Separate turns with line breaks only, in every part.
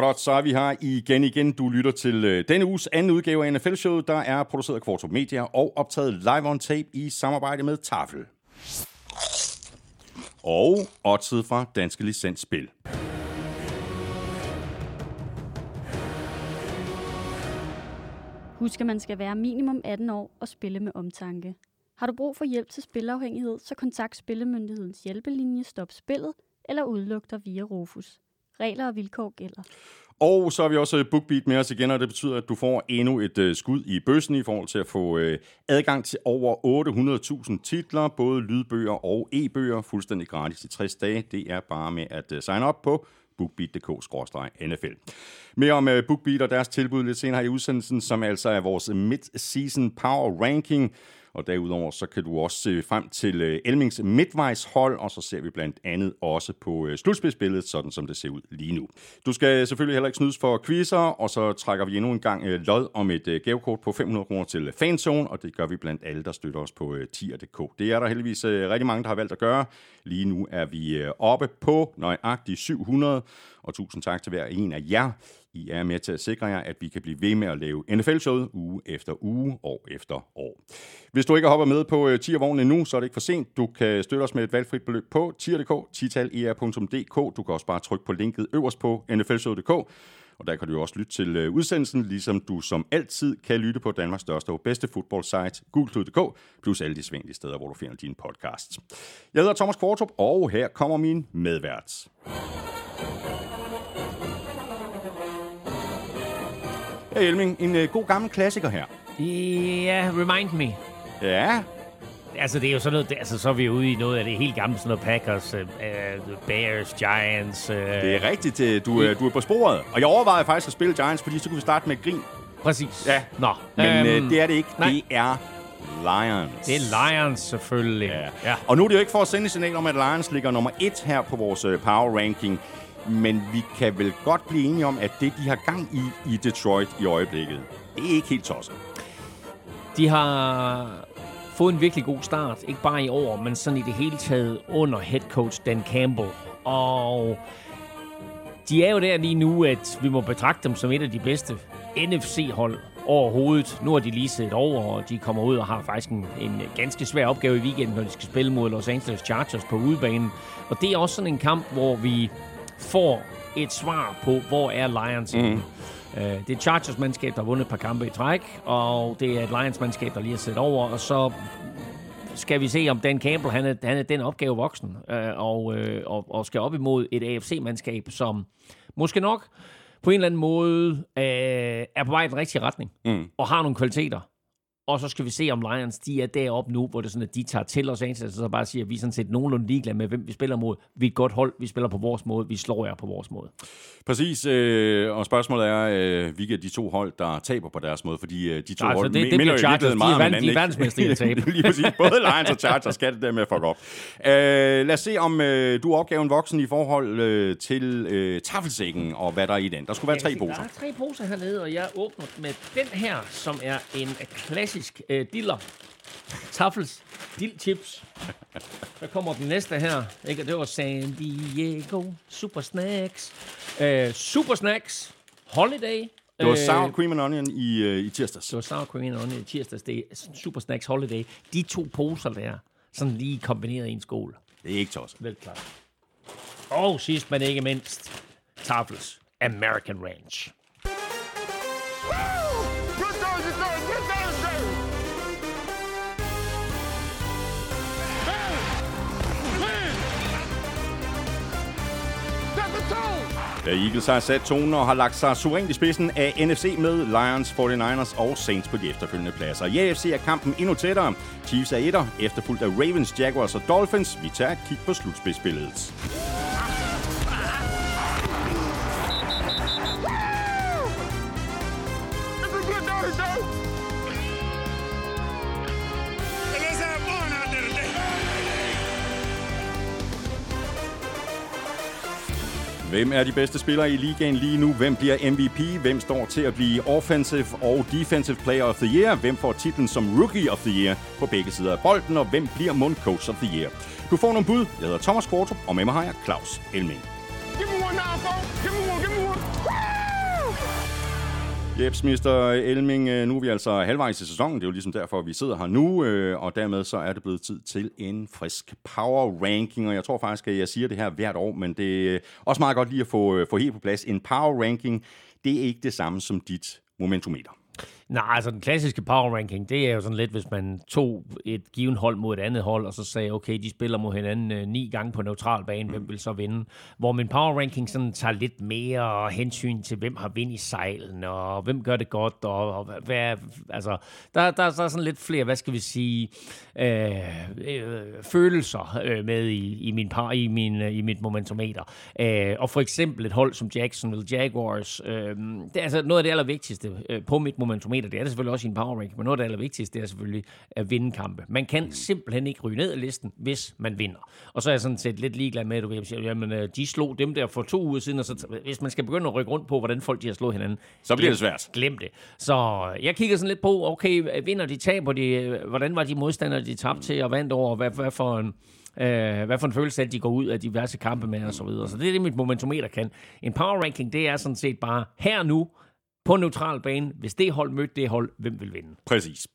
Godt, så er vi her igen igen. Du lytter til øh, denne uges anden udgave af NFL-showet, der er produceret af Kvartrup Media og optaget live on tape i samarbejde med Tafel. Og oddset fra Danske Licensspil.
Husk, at man skal være minimum 18 år og spille med omtanke. Har du brug for hjælp til spilafhængighed, så kontakt Spillemyndighedens hjælpelinje Stop Spillet eller udluk dig via Rufus. Regler og vilkår gælder.
Og så har vi også øh, BookBeat med os igen, og det betyder, at du får endnu et øh, skud i bøssen i forhold til at få øh, adgang til over 800.000 titler, både lydbøger og e-bøger, fuldstændig gratis i 60 dage. Det er bare med at uh, sign op på bookbeat.dk-nfl. Mere om uh, BookBeat og deres tilbud lidt senere i udsendelsen, som altså er vores mid-season power ranking. Og derudover så kan du også se frem til øh, Elmings midtvejshold, og så ser vi blandt andet også på øh, slutspidsbilledet, sådan som det ser ud lige nu. Du skal selvfølgelig heller ikke snydes for quizzer, og så trækker vi endnu en gang øh, lod om et gavekort på 500 kroner til Fanzone, og det gør vi blandt alle, der støtter os på tier.dk. Det er der heldigvis rigtig mange, der har valgt at gøre. Lige nu er vi oppe på nøjagtigt 700, og tusind tak til hver en af jer. I er med til at sikre jer, at vi kan blive ved med at lave NFL-showet uge efter uge, år efter år. Hvis du ikke hopper med på øh, tiervognen endnu, så er det ikke for sent. Du kan støtte os med et valgfrit beløb på tier.dk, tital.er.dk. Du kan også bare trykke på linket øverst på nflshowet.dk. Og der kan du også lytte til øh, udsendelsen, ligesom du som altid kan lytte på Danmarks største og bedste fodboldsite, google.dk, plus alle de svenlige steder, hvor du finder dine podcasts. Jeg hedder Thomas Kvartrup, og her kommer min medvært. Hey Elming, en uh, god gammel klassiker her.
Ja, remind me.
Ja,
Altså, det er jo sådan noget, altså, så er vi ude i noget af det helt gamle, sådan noget Packers, uh, uh, Bears, Giants. Uh,
det er rigtigt. øh, Du, er- du er på sporet. Og jeg overvejede faktisk at spille Giants, fordi så kunne vi starte med grin.
Præcis.
Ja.
Nå.
Men
øhm,
øh, det er det ikke.
nej.
Det er Lions.
Det er Lions, selvfølgelig.
Ja. ja. Og nu er det jo ikke for at sende et signal om, at Lions ligger nummer et her på vores øh, power ranking. Men vi kan vel godt blive enige om, at det, de har gang i i Detroit i øjeblikket, det er ikke helt tosset.
De har fået en virkelig god start. Ikke bare i år, men sådan i det hele taget under head coach Dan Campbell. Og de er jo der lige nu, at vi må betragte dem som et af de bedste NFC-hold overhovedet. Nu har de lige set over, og de kommer ud og har faktisk en, en ganske svær opgave i weekenden, når de skal spille mod Los Angeles Chargers på udebanen. Og det er også sådan en kamp, hvor vi får et svar på, hvor er Lions mm. Uh, det er Chargers-mandskab, der har vundet et par kampe i træk, og det er et Lions-mandskab, der lige har set over, og så skal vi se, om Dan Campbell han er, han er den opgave voksen, øh, og, øh, og, og skal op imod et AFC-mandskab, som måske nok på en eller anden måde øh, er på vej i den rigtige retning,
Mm.
og har nogle kvaliteter. Og så skal vi se, om Lions de er deroppe nu, hvor det er sådan, at de tager til Los Angeles, og så bare siger, at vi er sådan set nogenlunde ligeglade med, hvem vi spiller mod. Vi er et godt hold, vi spiller på vores måde, vi slår jer på vores måde.
Præcis, øh, og spørgsmålet er, øh, hvilke af de to hold, der taber på deres måde, fordi øh, de to
Altså,
hold
det- det
minder jo
er
meget om hinanden.
de er i at tabe.
Lige præcis, både Lions og Chargers skal det der med at fuck op. Øh, lad os se, om øh, du er opgaven voksen i forhold øh, til øh, tafelsækken, og hvad der er i den. Der skulle være tre poser.
Der er tre poser hernede, og jeg åbner med den her, som er en klassisk øh, diller. Tafels dildchips. Der kommer den næste her. Ikke? Og Det var San Diego Super Snacks. Øh, Super Snacks Holiday.
Det var
Øh,
sour cream and onion i, øh, i tirsdags.
det var sour cream and onion i tirsdags. Det er Super Snacks Holiday. De to poser der, sådan lige kombineret i en skål.
Det er ikke tosset.
Vel klart. Og sidst men ikke mindst, Tafels American Ranch.
Good
Da Eagles har sat tonen og har lagt sig suverænt i spidsen af NFC med Lions, 49ers og Saints på de efterfølgende pladser. I AFC er kampen endnu tættere. Chiefs er etter, efterfulgt af Ravens, Jaguars og Dolphins. Vi tager et kig på slutspidsbilledet. Hvem er de bedste spillere i ligaen lige nu? Hvem bliver MVP? Hvem står til at blive Offensive og Defensive Player of the Year? Hvem får titlen som Rookie of the Year på begge sider af bolden? Og hvem bliver Mund Coach of the Year? Du får nogle bud. Jeg hedder Thomas Kvartrup, og med mig har jeg Claus Elming.
Give me one now. Give me
Jeps, Mr. Elming, øh, nu er vi altså halvvejs i sæsonen. Det er jo ligesom derfor, vi sidder her nu, øh, og dermed så er det blevet tid til en frisk power ranking. Og jeg tror faktisk, at jeg siger det her hvert år, men det er også meget godt lige at få, øh, få helt på plads. En power ranking, det er ikke det samme som dit momentometer.
Nej, altså den klassiske power ranking, det er jo sådan lidt, hvis man tog et given hold mod et andet hold, og så sagde, okay, de spiller mod hinanden øh, ni gange på neutral bane, hvem vil så vinde? Hvor min power ranking sådan tager lidt mere hensyn til, hvem har vind i sejlen, og hvem gør det godt, og, og hvad, altså, der, der, der er sådan lidt flere, hvad skal vi sige, øh, øh, følelser øh, med i, i, min par, i, min, øh, i mit momentometer. Øh, og for eksempel et hold som Jacksonville Jaguars, øh, det er altså noget af det allervigtigste øh, på mit momentometer, det er det selvfølgelig også i en power rank, men noget af det allervigtigste, det er selvfølgelig at vinde kampe. Man kan simpelthen ikke ryge ned ad listen, hvis man vinder. Og så er jeg sådan set lidt ligeglad med, at du ved, siger, jamen, øh, de slog dem der for to uger siden, og så, hvis man skal begynde at rykke rundt på, hvordan folk de har slået hinanden,
Så bliver det svært.
Glem det. Så jeg kigger sådan lidt på, okay, vinder de, taber de, øh, hvordan var de modstandere, de tabte til og vandt over, hvad, hvad for en, Øh, hvad for en følelse at de går ud af diverse kampe med og så videre. Så det er det, mit momentometer kan. En power ranking, det er sådan set bare her nu, på neutral bane. Hvis det hold mødte det hold, hvem vil vinde?
Præcis.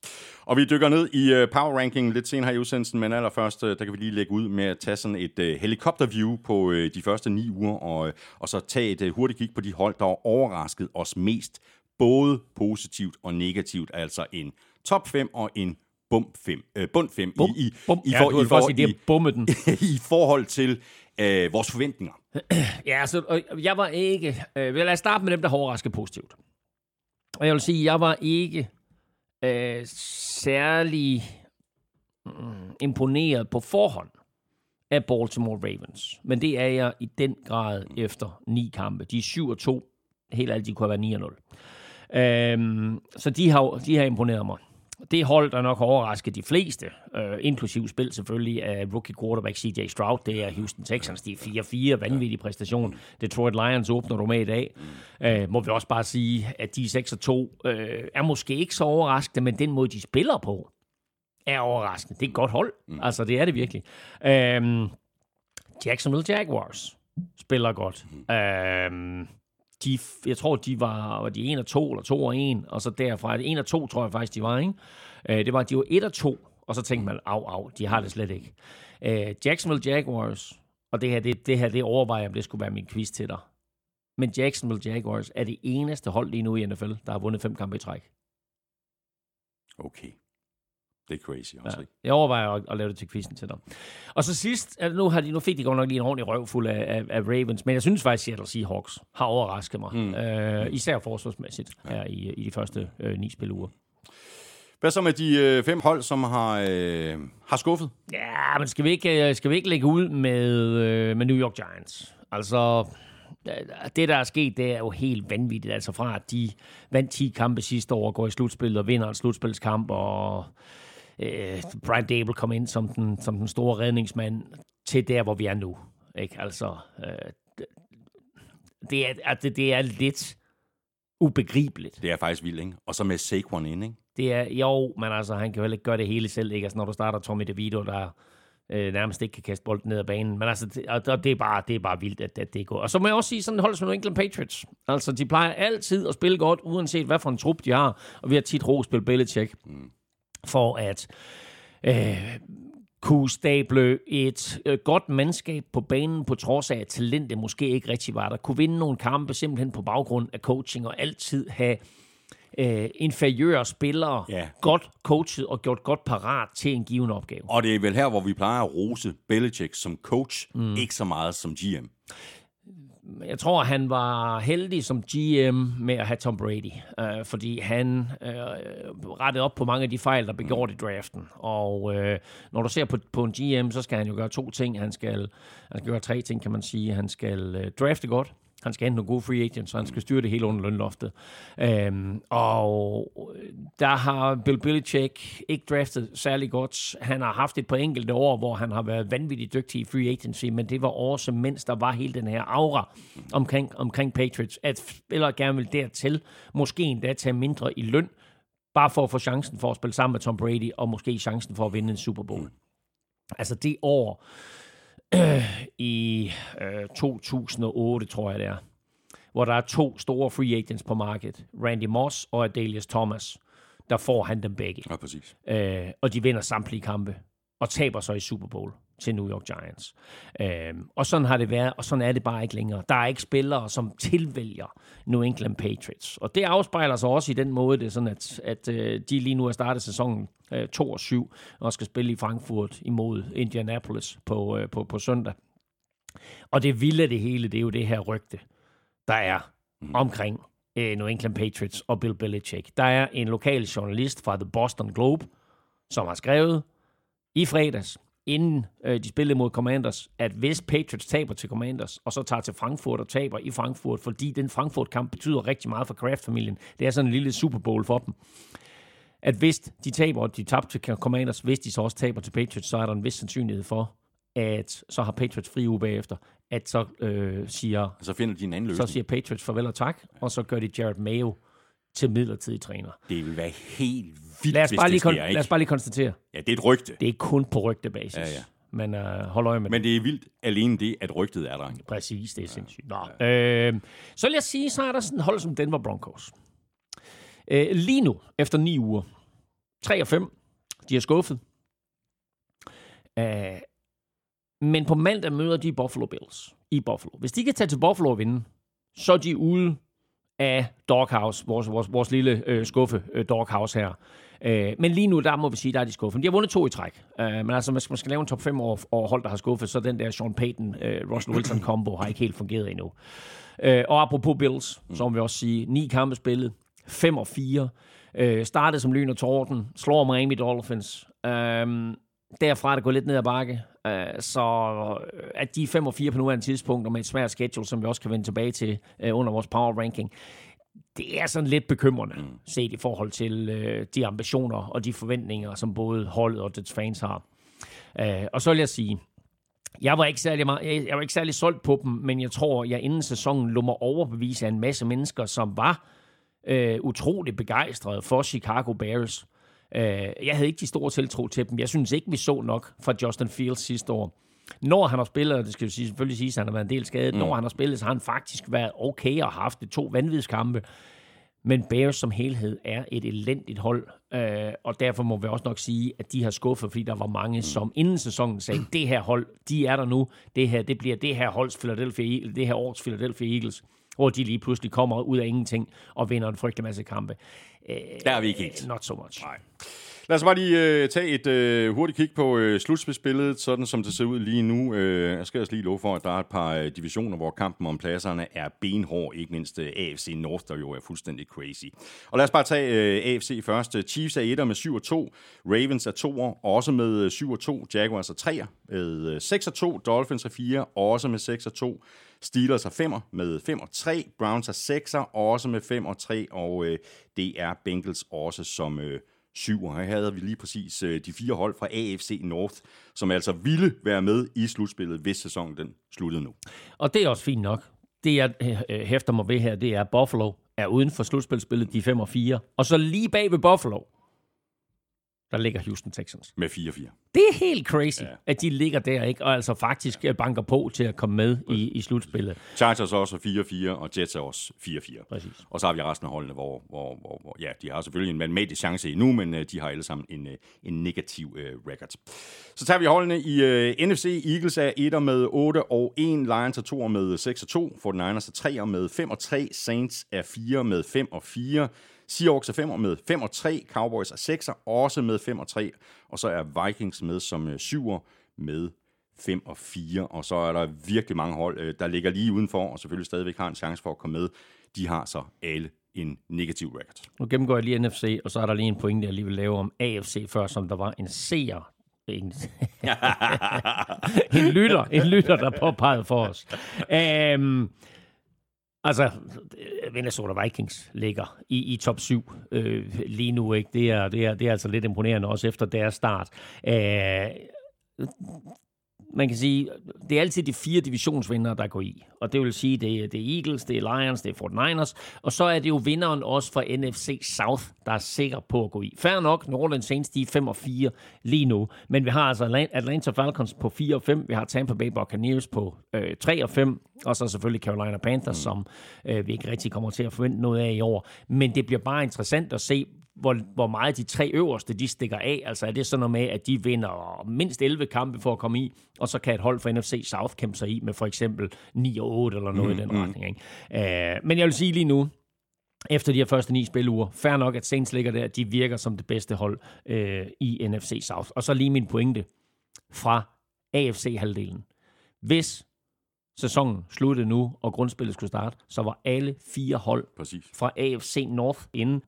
Og vi dykker ned i uh, power ranking lidt senere her i udsendelsen, men allerførst, uh, der kan vi lige lægge ud med at tage sådan et uh, helikopterview på uh, de første ni uger, og, uh, og så tage et uh, hurtigt kig på de hold, der har overrasket os mest, både positivt og negativt, altså en top 5 og en bum 5, uh, bund 5
Bum,
i, i,
bum.
i,
Ja, godt sige, det er
i,
bummet den.
i forhold til uh, vores forventninger.
Ja, så og jeg var ikke... Øh, lad os starte med dem, der har overrasket positivt. Og jeg vil sige, jeg var ikke øh, særlig mm, imponeret på forhånd af Baltimore Ravens. Men det er jeg i den grad efter ni kampe. De er 7 og 2. Helt alt, de kunne have været 9 og 0. Øhm, så de har, de har imponeret mig. Det hold, der nok har overrasket de fleste, øh, inklusiv spil selvfølgelig af rookie quarterback CJ Stroud, det er Houston Texans. De er 4-4, vanvittig præstation. Detroit Lions åbner du med i dag. Øh, må vi også bare sige, at de 6-2 øh, er måske ikke så overraskende, men den måde, de spiller på, er overraskende. Det er et godt hold. Altså, det er det virkelig. Øhm, Jacksonville Jaguars spiller godt. Øhm, de, jeg tror, de var, var de 1 og 2, eller 2 og 1, og så derfra, 1 og 2 tror jeg faktisk, de var, ikke? Øh, det var, de var 1 og 2, og så tænkte man, au, au, de har det slet ikke. Øh, Jacksonville Jaguars, og det her, det, det her, det overvejer, om det skulle være min quiz til dig. Men Jacksonville Jaguars er det eneste hold lige nu i NFL, der har vundet fem kampe i træk.
Okay. Det er crazy også,
Ja.
ikke?
Jeg overvejer at, at lave det til quizzen til dig. Og så sidst, altså nu, har de, nu fik de godt nok lige en ordentlig røvfuld af, af, af Ravens, men jeg synes faktisk, at Seattle Seahawks har overrasket mig. Mm. Øh, især forsvarsmæssigt her i, i de første øh, ni spiluger.
Hvad så med de øh, fem hold, som har, øh, har skuffet?
Ja, men skal vi ikke, øh, skal vi ikke lægge ud med, øh, med New York Giants? Altså, det der er sket, det er jo helt vanvittigt. Altså fra at de vandt 10 kampe sidste år, går i slutspillet og vinder en slutspilskamp, og øh, Brian Dable kom ind som den, som den store redningsmand til der, hvor vi er nu. Ikke? Altså, øh, det, er, at det, det er lidt ubegribeligt.
Det er faktisk vildt, ikke? Og så med Saquon ind, ikke?
Det er, jo, men altså, han kan jo heller ikke gøre det hele selv, ikke? Altså, når du starter Tommy DeVito, der øh, nærmest ikke kan kaste bolden ned ad banen. Men altså, det, og, og det, er bare, det er bare vildt, at, at det går. Og så må jeg også sige, sådan et hold som New England Patriots. Altså, de plejer altid at spille godt, uanset hvad for en trup de har. Og vi har tit ro spillet Belichick mm. For at øh, kunne stable et øh, godt mandskab på banen, på trods af, at talentet måske ikke rigtig var der. Kunne vinde nogle kampe simpelthen på baggrund af coaching, og altid have øh, inferiøre spillere
Ja.
godt coachet og gjort godt parat til en given opgave.
Og det er vel her, hvor vi plejer at rose Belichick som coach, mm. ikke så meget som GM.
Jeg tror, han var heldig som GM med at have Tom Brady, øh, fordi han øh, rettede op på mange af de fejl, der blev gjort i draften. Og øh, når du ser på, på en GM, så skal han jo gøre to ting. Han skal, han skal gøre tre ting, kan man sige. Han skal øh, drafte godt. Han skal hente nogle gode free agents, så han skal styre det hele under lønloftet. Øhm, og øh, der har Bill Belichick ikke draftet særlig godt. Han har haft et par enkelte år, hvor han har været vanvittigt dygtig i free agency, men det var også, mens der var hele den her aura omkring, omkring Patriots, at spillere gerne vil dertil, måske endda tage mindre i løn, bare for at få chancen for at spille sammen med Tom Brady, og måske chancen for at vinde en Super Bowl. Altså det år, i øh, 2008, tror jeg det er, hvor der er to store free agents på markedet, Randy Moss og Adelius Thomas, der får han dem begge.
Ja, præcis.
Øh, og de vinder samtlige kampe og taber så i Super Bowl til New York Giants. Øh, og sådan har det været, og sådan er det bare ikke længere. Der er ikke spillere, som tilvælger New England Patriots. Og det afspejler sig også i den måde, det er sådan, at, at øh, de lige nu har startet sæsonen øh, 2 og 7, og skal spille i Frankfurt imod Indianapolis på, øh, på, på søndag. Og det vilde det hele, det er jo det her rygte, der er mm. omkring øh, New England Patriots og Bill Belichick. Der er en lokal journalist fra The Boston Globe, som har skrevet i fredags, inden øh, de spillede mod Commanders, at hvis Patriots taber til Commanders, og så tager til Frankfurt og taber i Frankfurt, fordi den Frankfurt-kamp betyder rigtig meget for Kraft-familien. Det er sådan en lille Super Bowl for dem. At hvis de taber, og de tabte til Commanders, hvis de så også taber til Patriots, så er der en vis sandsynlighed for, at så har Patriots fri uge bagefter, at så øh, siger
Og så finder de en anden
så
løsning.
siger Patriots farvel og tak, og så gør de Jared Mayo til midlertidig træner.
Det vil være helt vildt,
Lad os,
hvis
bare
det
lige,
sker,
lad os bare lige konstatere,
Ja, det er et rygte.
det er kun på rygtebasis.
Ja, ja.
Men øh, hold øje med
Men det er vildt alene det, at rygtet er der.
Præcis, det er sindssygt. Nå. Øh, så vil jeg sige, så er der sådan hold som Denver Broncos. Øh, lige nu, efter ni uger, 3 og 5, de er skuffet. Øh, men på mandag møder de Buffalo Bills i Buffalo. Hvis de kan tage til Buffalo og vinde, så er de ude af Doghouse, vores, vores, vores lille øh, skuffe øh, Doghouse her. Øh, men lige nu, der må vi sige, der er de skuffet. De har vundet to i træk. Øh, men altså, man skal, man skal lave en top 5 over, over hold, der har skuffet, så den der Sean Payton, øh, Russell Wilson combo har ikke helt fungeret endnu. Øh, og apropos Bills, så må vi også sige, ni kampe spillet, 5 og 4. Øh, startede som lyn og torden, slår Miami Dolphins. Øh, derfra er det gået lidt ned ad bakke. Øh, så at de er 5 og 4 på nuværende tidspunkt, og med et svært schedule, som vi også kan vende tilbage til øh, under vores power ranking, det er sådan lidt bekymrende, mm. set i forhold til øh, de ambitioner og de forventninger, som både holdet og dets fans har. Øh, og så vil jeg sige, jeg var, ikke særlig meget, jeg, jeg var ikke særlig solgt på dem, men jeg tror, jeg inden sæsonen lå mig overbevise af en masse mennesker, som var øh, utrolig begejstrede for Chicago Bears. Øh, jeg havde ikke de store tiltro til dem. Jeg synes ikke, vi så nok fra Justin Fields sidste år. Når han har spillet, og det skal jo sige, selvfølgelig sige, at han har været en del skadet, mm. når han har spillet, så har han faktisk været okay og haft det to vanvidskampe. Men Bears som helhed er et elendigt hold, øh, og derfor må vi også nok sige, at de har skuffet, fordi der var mange, som inden sæsonen sagde, det her hold, de er der nu, det her, det bliver det her holds Philadelphia det her års Philadelphia Eagles, hvor de lige pludselig kommer ud af ingenting og vinder en frygtelig masse kampe. Øh,
Der er vi ikke helt.
Not so much.
Nej. Lad os bare lige øh, tage et øh, hurtigt kig på øh, slutspidsbilledet, sådan som det ser ud lige nu. Øh, jeg skal også lige love for, at der er et par øh, divisioner, hvor kampen om pladserne er benhård. Ikke mindst øh, AFC North, der jo er fuldstændig crazy. Og lad os bare tage øh, AFC først. Chiefs er etter med 7 og 2. Ravens er 2'er, også med øh, 7 og 2. Jaguars er 3'er med øh, 6 og 2. Dolphins er 4, også med 6 og 2. Steelers er 5'er med 5 og 3. Browns er sekser også med 5 og 3. Og øh, det er Bengals også som... Øh, syv. Her havde vi lige præcis øh, de fire hold fra AFC North, som altså ville være med i slutspillet, hvis sæsonen den sluttede nu.
Og det er også fint nok. Det, jeg øh, øh, hæfter mig ved her, det er, at Buffalo er uden for slutspilspillet, de 5 og 4. Og så lige bag ved Buffalo, der ligger Houston Texans.
Med 4-4.
Det er helt crazy, ja. at de ligger der, ikke? Og altså faktisk øh, banker på til at komme med i, i slutspillet.
Chargers er også 4-4, og Jets er også 4-4.
Præcis.
Og så har vi resten af holdene, hvor, hvor, hvor, hvor ja, de har selvfølgelig en matematisk chance endnu, men øh, de har alle sammen en, øh, en negativ øh, record. Så tager vi holdene i øh, NFC. Eagles er 1 med 8 og 1. Lions er 2 med 6 og 2. 49ers er 3 med 5 og 3. Saints er 4 med 5 og 4. Seahawks er 5 med 5 og 3. Cowboys er 6 også med 5 og 3. Og så er Vikings med som øh, 7 med 5 og 4. Og så er der virkelig mange hold, øh, der ligger lige udenfor, og selvfølgelig stadigvæk har en chance for at komme med. De har så alle en negativ record.
Nu gennemgår jeg lige NFC, og så er der lige en pointe, jeg lige vil lave om AFC før, som der var en seer. En, en lytter, en lytter, der påpegede for os. Um, altså, Minnesota Vikings ligger i, i top 7 øh, lige nu. Ikke? Det, er, det, er, det er altså lidt imponerende, også efter deres start. Æh, man kan sige, det er altid de fire divisionsvindere, der går i. Og det vil sige, det er, det er Eagles, det er Lions, det er 49ers, og så er det jo vinderen også fra NFC South, der er sikker på at gå i. Fair nok, New Orleans Saints, de er 5 og 4 lige nu, men vi har altså Atlant- Atlanta Falcons på 4 og 5, vi har Tampa Bay Buccaneers på øh, 3 og 5, og så selvfølgelig Carolina Panthers, mm. som øh, vi ikke rigtig kommer til at forvente noget af i år. Men det bliver bare interessant at se, hvor, hvor meget de tre øverste, de stikker af. Altså er det sådan noget med, at de vinder mindst 11 kampe for at komme i, og så kan et hold fra NFC South kæmpe sig i med for eksempel 9 og 8 eller noget mm, i den retning. Ikke? Uh, men jeg vil sige lige nu, efter de her første ni spiluger, fair nok, at Saints ligger der, de virker som det bedste hold uh, i NFC South. Og så lige min pointe fra AFC-halvdelen. Hvis sæsonen sluttede nu, og grundspillet skulle starte, så var alle fire hold
Præcis.
fra AFC North inde.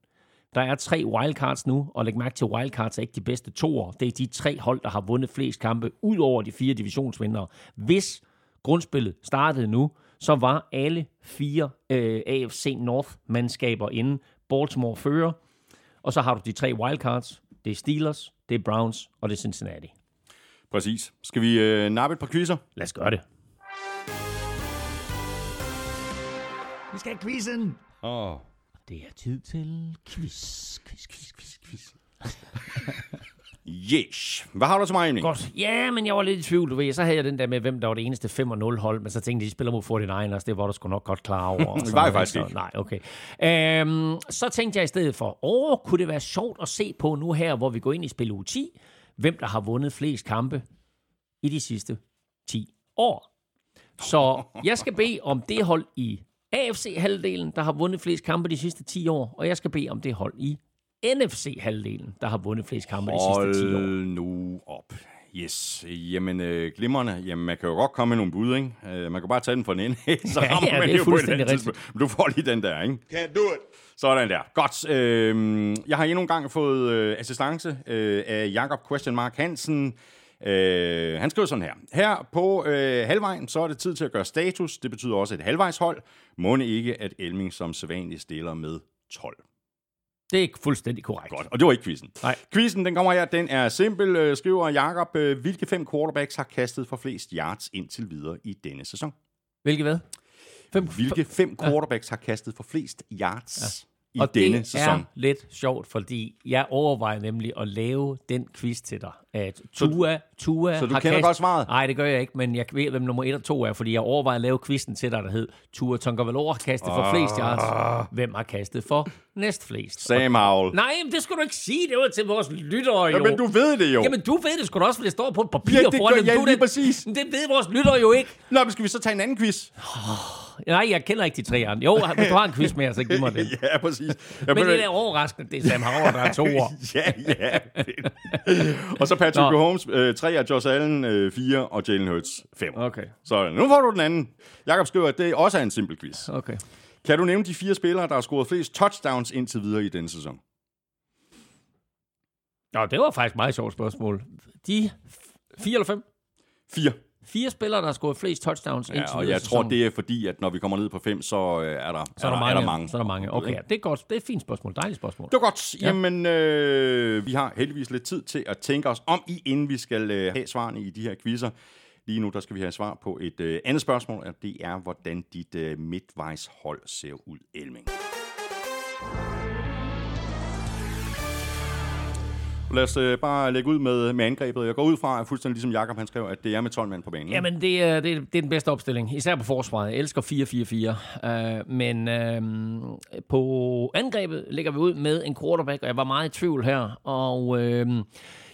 Der er tre wildcards nu, og læg mærke til, wildcards er ikke de bedste toer. Det er de tre hold, der har vundet flest kampe, ud over de fire divisionsvindere. Hvis grundspillet startede nu, så var alle fire øh, AFC North-mandskaber inde. Baltimore fører, og så har du de tre wildcards. Det er Steelers, det er Browns, og det er Cincinnati.
Præcis. Skal vi øh, nappe et par quizzer?
Lad os gøre det.
Vi skal have quizzen.
Åh. Oh.
Det er tid til quiz, quiz, quiz, quiz, quiz.
Yes. Hvad har du til mig, Emil?
Godt. Ja, men jeg var lidt i tvivl, du ved. Så havde jeg den der med, hvem der var det eneste 5 0 hold, men så tænkte jeg, de spiller mod 49ers. Det var du sgu nok godt klar over.
Det var jeg faktisk
så-
ikke.
Nej, okay. Øhm, så tænkte jeg i stedet for, åh, kunne det være sjovt at se på nu her, hvor vi går ind i spil uge 10, hvem der har vundet flest kampe i de sidste 10 år. Så jeg skal bede om det hold i AFC-halvdelen, der har vundet flest kampe de sidste 10 år, og jeg skal bede om det hold i NFC-halvdelen, der har vundet flest kampe de sidste 10 år.
Hold nu op. Yes. Jamen, øh, glimrende. Jamen, man kan jo godt komme med nogle bud, ikke? Øh, man kan bare tage den fra den ende, så
Ja,
rammer
ja,
man
det er
jo på et andet tidspunkt. Du får lige den der, ikke?
Can't do it.
Sådan der. Godt. Øh, jeg har endnu en gang fået øh, assistance øh, af Jakob Question Mark Hansen. Øh, han skriver sådan her. Her på øh, halvvejen, så er det tid til at gøre status. Det betyder også et halvvejshold. Må ikke, at Elming som sædvanligt stiller med 12.
Det er ikke fuldstændig korrekt.
Godt, og det var ikke quizzen.
Nej.
Quizzen, den kommer her. Den er simpel, øh, skriver Jakob. Øh, hvilke fem quarterbacks har kastet for flest yards indtil videre i denne sæson?
Hvilket hvad? Fem,
Hvilke fem quarterbacks har kastet for flest yards i
og
denne
det
sæson?
er lidt sjovt, fordi jeg overvejer nemlig at lave den quiz til dig. At Tua, Tua
så du
har
kender godt svaret?
Nej, det gør jeg ikke, men jeg ved, hvem nummer 1 og 2 er, fordi jeg overvejer at lave quizzen til dig, der hed Tua Tonga har kastet for flest yards. Hvem har kastet for næst flest?
Sam Howell.
Nej, men det skulle du ikke sige. Det var til vores lyttere, jo.
Ja, men du ved det jo.
Jamen, du ved det sgu da også, for det står på et papir
Ja, det
foran
gør
du,
lige
det,
præcis.
Det ved vores lyttere jo ikke.
Nå, men skal vi så tage en anden quiz?
Nej, jeg kender ikke de tre andre. Jo, hvis du har en quiz med, så giv mig den.
ja, præcis. Ja,
Men det er overraskende, det er Sam Howard, der er to år.
ja, ja. og så Patrick
Nå.
Mahomes, øh, 3 og Josh Allen, øh, 4 og Jalen Hurts, 5.
Okay.
Så nu får du den anden. Jakob skriver, at det også er en simpel quiz.
Okay.
Kan du nævne de fire spillere, der har scoret flest touchdowns indtil videre i denne sæson?
Nå, det var faktisk et meget sjovt spørgsmål. De fire eller fem?
Fire.
Fire spillere, der har scoret flest touchdowns
Ja,
indtil
og jeg tror, det er fordi, at når vi kommer ned på fem, så øh, er der,
så er der, mange,
er der mange.
Så er der mange. Okay, ja, det er godt. Det er et fint spørgsmål. Dejligt spørgsmål.
Det var godt.
Ja.
Jamen, øh, vi har heldigvis lidt tid til at tænke os om i, inden vi skal øh, have svarene i de her quizzer. Lige nu, der skal vi have svar på et øh, andet spørgsmål, og det er, hvordan dit øh, midtvejshold ser ud, Elming. Lad os øh, bare lægge ud med, med angrebet. Jeg går ud fra, at fuldstændig ligesom Jakob han skrev, at det er med 12 mand på banen.
Jamen, det er, det, er, det er den bedste opstilling, især på forsvaret. Jeg elsker 4-4-4. Øh, men øh, på angrebet ligger vi ud med en quarterback, og jeg var meget i tvivl her. Og Øh,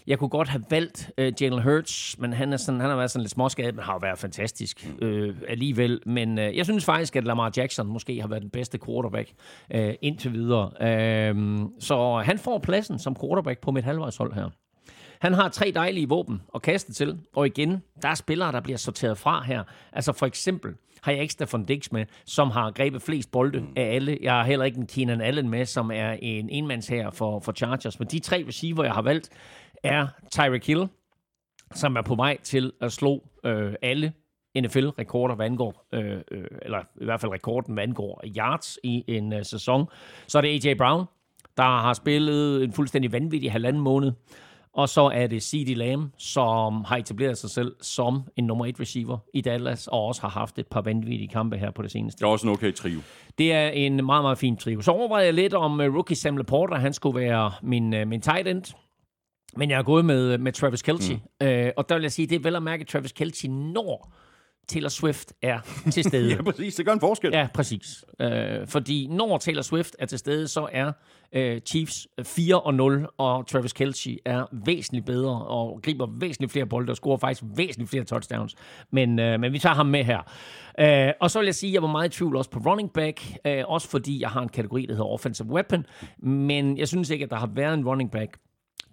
jeg kunne godt have valgt uh, Jalen Hurts, men han, er sådan, han har været sådan lidt småskadet, men har jo været fantastisk uh, alligevel. Men uh, jeg synes faktisk, at Lamar Jackson måske har været den bedste quarterback uh, indtil videre. Uh, så han får pladsen som quarterback på mit halvvejshold her. Han har tre dejlige våben at kaste til, og igen, der er spillere, der bliver sorteret fra her. Altså for eksempel har jeg ikke Stefan Dix med, som har grebet flest bolde af alle. Jeg har heller ikke en Keenan Allen med, som er en enmands her for, for Chargers. Men de tre receiver, jeg har valgt, er Tyreek Hill, som er på vej til at slå øh, alle NFL-rekorder, hvad angår, øh, øh, eller i hvert fald rekorden, hvad angår yards i en øh, sæson. Så er det A.J. Brown, der har spillet en fuldstændig vanvittig halvanden måned. Og så er det C.D. Lamb, som har etableret sig selv som en nummer et receiver i Dallas, og også har haft et par vanvittige kampe her på det seneste.
Det er også en okay trio.
Det er en meget, meget fin trio. Så overvejede jeg lidt om uh, rookie Sam Laporta, han skulle være min, uh, min tight end. Men jeg er gået med, med Travis Kelce. Mm. Uh, og der vil jeg sige, det er vel at mærke, at Travis Kelce når Taylor Swift er til stede.
Ja, præcis. Det gør en forskel.
Ja, præcis. Øh, fordi når Taylor Swift er til stede, så er øh, Chiefs 4 og 0, og Travis Kelce er væsentligt bedre og griber væsentligt flere bolde og scorer faktisk væsentligt flere touchdowns. Men, øh, men vi tager ham med her. Øh, og så vil jeg sige, at jeg var meget i tvivl også på running back, øh, også fordi jeg har en kategori, der hedder offensive weapon, men jeg synes ikke, at der har været en running back,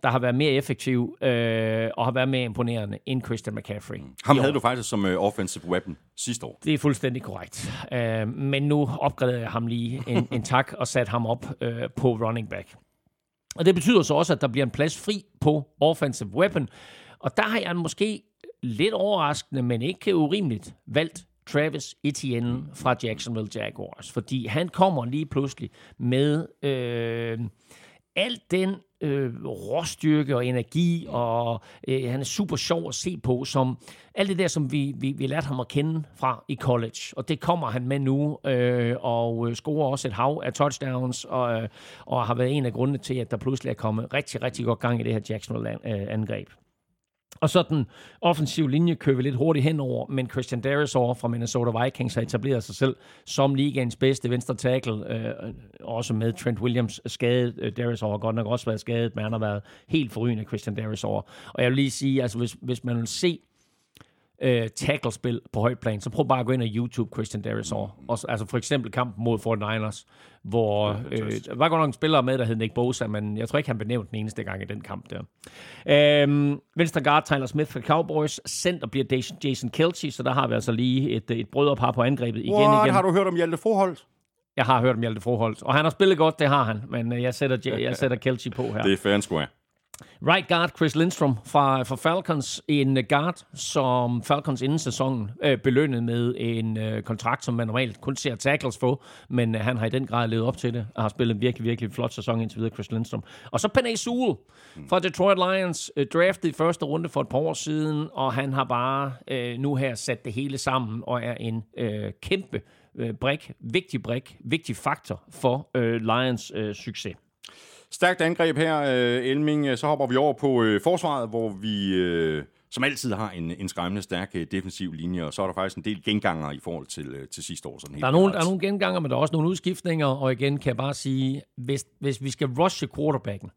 der har været mere effektiv øh, og har været mere imponerende end Christian McCaffrey.
Ham
i
havde
år.
du faktisk som uh, offensive weapon sidste år.
Det er fuldstændig korrekt. Uh, men nu opgraderede jeg ham lige en, en tak og satte ham op uh, på running back. Og det betyder så også, at der bliver en plads fri på offensive weapon. Og der har jeg måske lidt overraskende, men ikke urimeligt, valgt Travis Etienne fra Jacksonville Jaguars. Fordi han kommer lige pludselig med øh, alt den øh, råstyrke og energi, og øh, han er super sjov at se på, som alt det der, som vi, vi, vi lærte ham at kende fra i college. Og det kommer han med nu, øh, og øh, scorer også et hav af touchdowns, og, øh, og har været en af grundene til, at der pludselig er kommet rigtig, rigtig godt gang i det her Jacksonville-angreb. Øh, og så den offensive linje kører vi lidt hurtigt henover, men Christian Darius over fra Minnesota Vikings har etableret sig selv som ligaens bedste venstre tackle, øh, også med Trent Williams skadet. Øh, Darius over har godt nok også været skadet, men han har været helt forrygende Christian Darius over. Og jeg vil lige sige, altså hvis, hvis man vil se øh, tackle-spil på højt plan, så prøv bare at gå ind og YouTube Christian Darius over. Og, så- altså for eksempel kampen mod 49ers, hvor øh, der var godt nok en spiller med, der hed Nick Bosa, men jeg tror ikke, han blev nævnt den eneste gang i den kamp der. Øhm, venstre guard Tyler Smith for Cowboys. Center bliver Jason- Kelce, så der har vi altså lige et, et brødrepar på angrebet igen
What?
igen.
Har du hørt om Hjalte Froholt?
Jeg har hørt om Hjalte Froholt, og han har spillet godt, det har han, men øh, jeg sætter, jeg sætter Kelce på her.
Det er fair and square.
Right guard Chris Lindstrom fra, fra Falcons. En guard, som Falcons inden sæsonen øh, belønnet med en øh, kontrakt, som man normalt kun ser tackles få, men øh, han har i den grad levet op til det, og har spillet en virkelig, virkelig flot sæson indtil videre, Chris Lindstrom. Og så Penny Sewell fra Detroit Lions, øh, draftet i første runde for et par år siden, og han har bare øh, nu her sat det hele sammen, og er en øh, kæmpe øh, brik, vigtig brik, vigtig faktor for øh, Lions øh, succes.
Stærkt angreb her, øh, Elming. Så hopper vi over på øh, forsvaret, hvor vi øh, som altid har en, en skræmmende stærk øh, defensiv linje, og så er der faktisk en del genganger i forhold til, øh, til sidste år. Sådan helt
Der er, nogle, der er nogle genganger, men der er også nogle udskiftninger, og igen kan jeg bare sige, hvis, hvis vi skal rushe quarterbacken,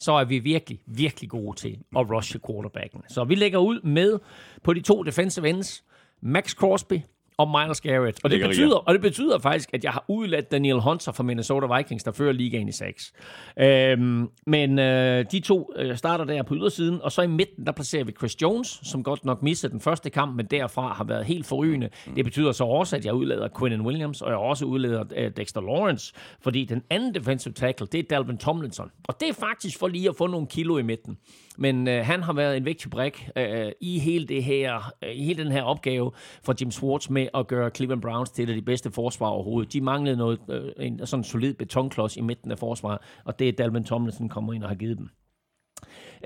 så er vi virkelig, virkelig gode til at rushe quarterbacken. Så vi lægger ud med på de to defensive ends, Max Crosby og Miles Garrett. Og det, betyder, og det betyder faktisk, at jeg har udladt Daniel Hunter fra Minnesota Vikings, der fører ligaen i 6. Øhm, men øh, de to øh, starter der på ydersiden, og så i midten, der placerer vi Chris Jones, som godt nok missede den første kamp, men derfra har været helt forrygende. Det betyder så også, at jeg udlader Quinnen Williams, og jeg også udlader øh, Dexter Lawrence, fordi den anden defensive tackle, det er Dalvin Tomlinson. Og det er faktisk for lige at få nogle kilo i midten. Men øh, han har været en vigtig brik øh, i hele det her, øh, i hele den her opgave for Jim Schwartz med at gøre Cleveland Browns til et af de bedste forsvar overhovedet. De manglede noget, øh, en sådan solid betonklods i midten af forsvaret, og det er Dalvin Tomlinson kommer ind og har givet dem.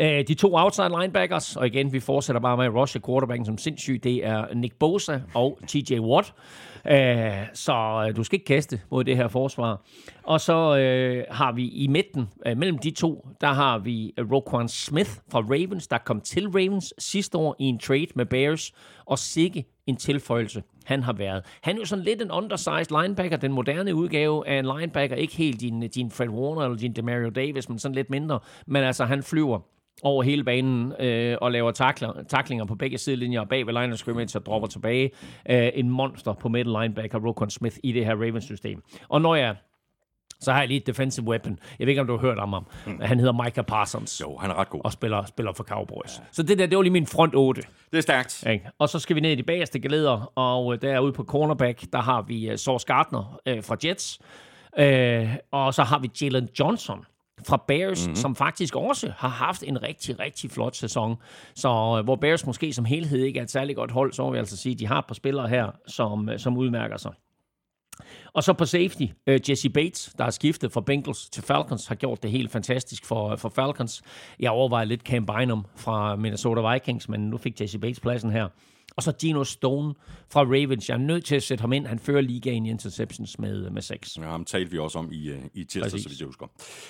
Øh, de to outside linebackers, og igen, vi fortsætter bare med at rushe quarterbacken som sindssyg, det er Nick Bosa og TJ Watt. Øh, så øh, du skal ikke kaste mod det her forsvar. Og så øh, har vi i midten, øh, mellem de to, der har vi øh, Roquan Smith fra Ravens, der kom til Ravens sidste år i en trade med Bears, og sikke en tilføjelse, han har været. Han er jo sådan lidt en undersized linebacker, den moderne udgave af en linebacker, ikke helt din, din Fred Warner eller din Demario Davis, men sådan lidt mindre. Men altså, han flyver over hele banen øh, og laver takler, taklinger på begge sidelinjer og bag ved line of scrimmage og dropper tilbage. Øh, en monster på middle linebacker, Rokon Smith, i det her Ravens-system. Og når jeg så har jeg lige et defensive weapon. Jeg ved ikke, om du har hørt om ham. Han hedder Micah Parsons
Jo, han er ret god.
og spiller, spiller for Cowboys. Så det der, det var lige min front 8.
Det er stærkt.
Ikke? Og så skal vi ned i de bagerste geleder, og øh, derude på cornerback, der har vi uh, Sauce Gardner uh, fra Jets, uh, og så har vi Jalen Johnson fra Bears, mm-hmm. som faktisk også har haft en rigtig, rigtig flot sæson. Så uh, hvor Bears måske som helhed ikke er et særligt godt hold, så må vi altså sige, at de har et par spillere her, som, uh, som udmærker sig. Og så på safety, øh, Jesse Bates, der har skiftet fra Bengals til Falcons, har gjort det helt fantastisk for, for Falcons. Jeg overvejer lidt Cam Bynum fra Minnesota Vikings, men nu fik Jesse Bates pladsen her. Og så Gino Stone fra Ravens. Jeg er nødt til at sætte ham ind. Han fører ligaen i interceptions med, med 6.
Ja, ham talte vi også om i, øh, i tirsdag, så vidt jeg husker.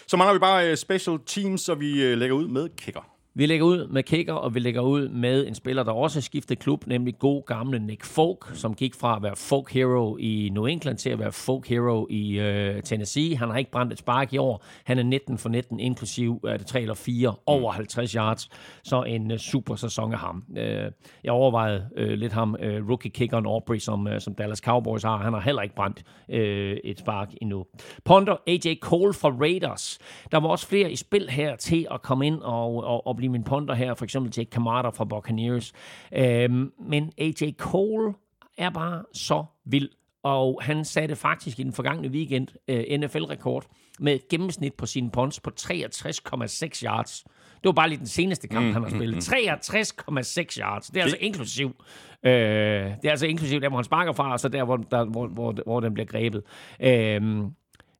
Så mangler vi bare øh, special teams, så vi øh, lægger ud med kicker.
Vi lægger ud med kicker, og vi lægger ud med en spiller, der også har skiftet klub, nemlig god gamle Nick Folk, som gik fra at være folk hero i New England til at være folk hero i øh, Tennessee. Han har ikke brændt et spark i år. Han er 19 for 19, inklusiv er det 3 eller 4, over 50 yards. Så en øh, super sæson af ham. Øh, jeg overvejede øh, lidt ham, øh, rookie-kickeren Aubrey, som, øh, som Dallas Cowboys har. Han har heller ikke brændt øh, et spark endnu. Ponder AJ Cole fra Raiders. Der var også flere i spil her til at komme ind og, og, og blive min ponder her, for eksempel Jake Kamada fra Buccaneers. Øhm, men AJ Cole er bare så vild, og han satte faktisk i den forgangne weekend øh, NFL-rekord med et gennemsnit på sine punts på 63,6 yards. Det var bare lige den seneste kamp, mm, han har spillet. 63,6 yards. Det er altså inklusiv. Øh, det er altså inklusiv der, hvor han sparker fra, og så der, hvor, der, hvor, hvor, hvor den bliver grebet. Øh,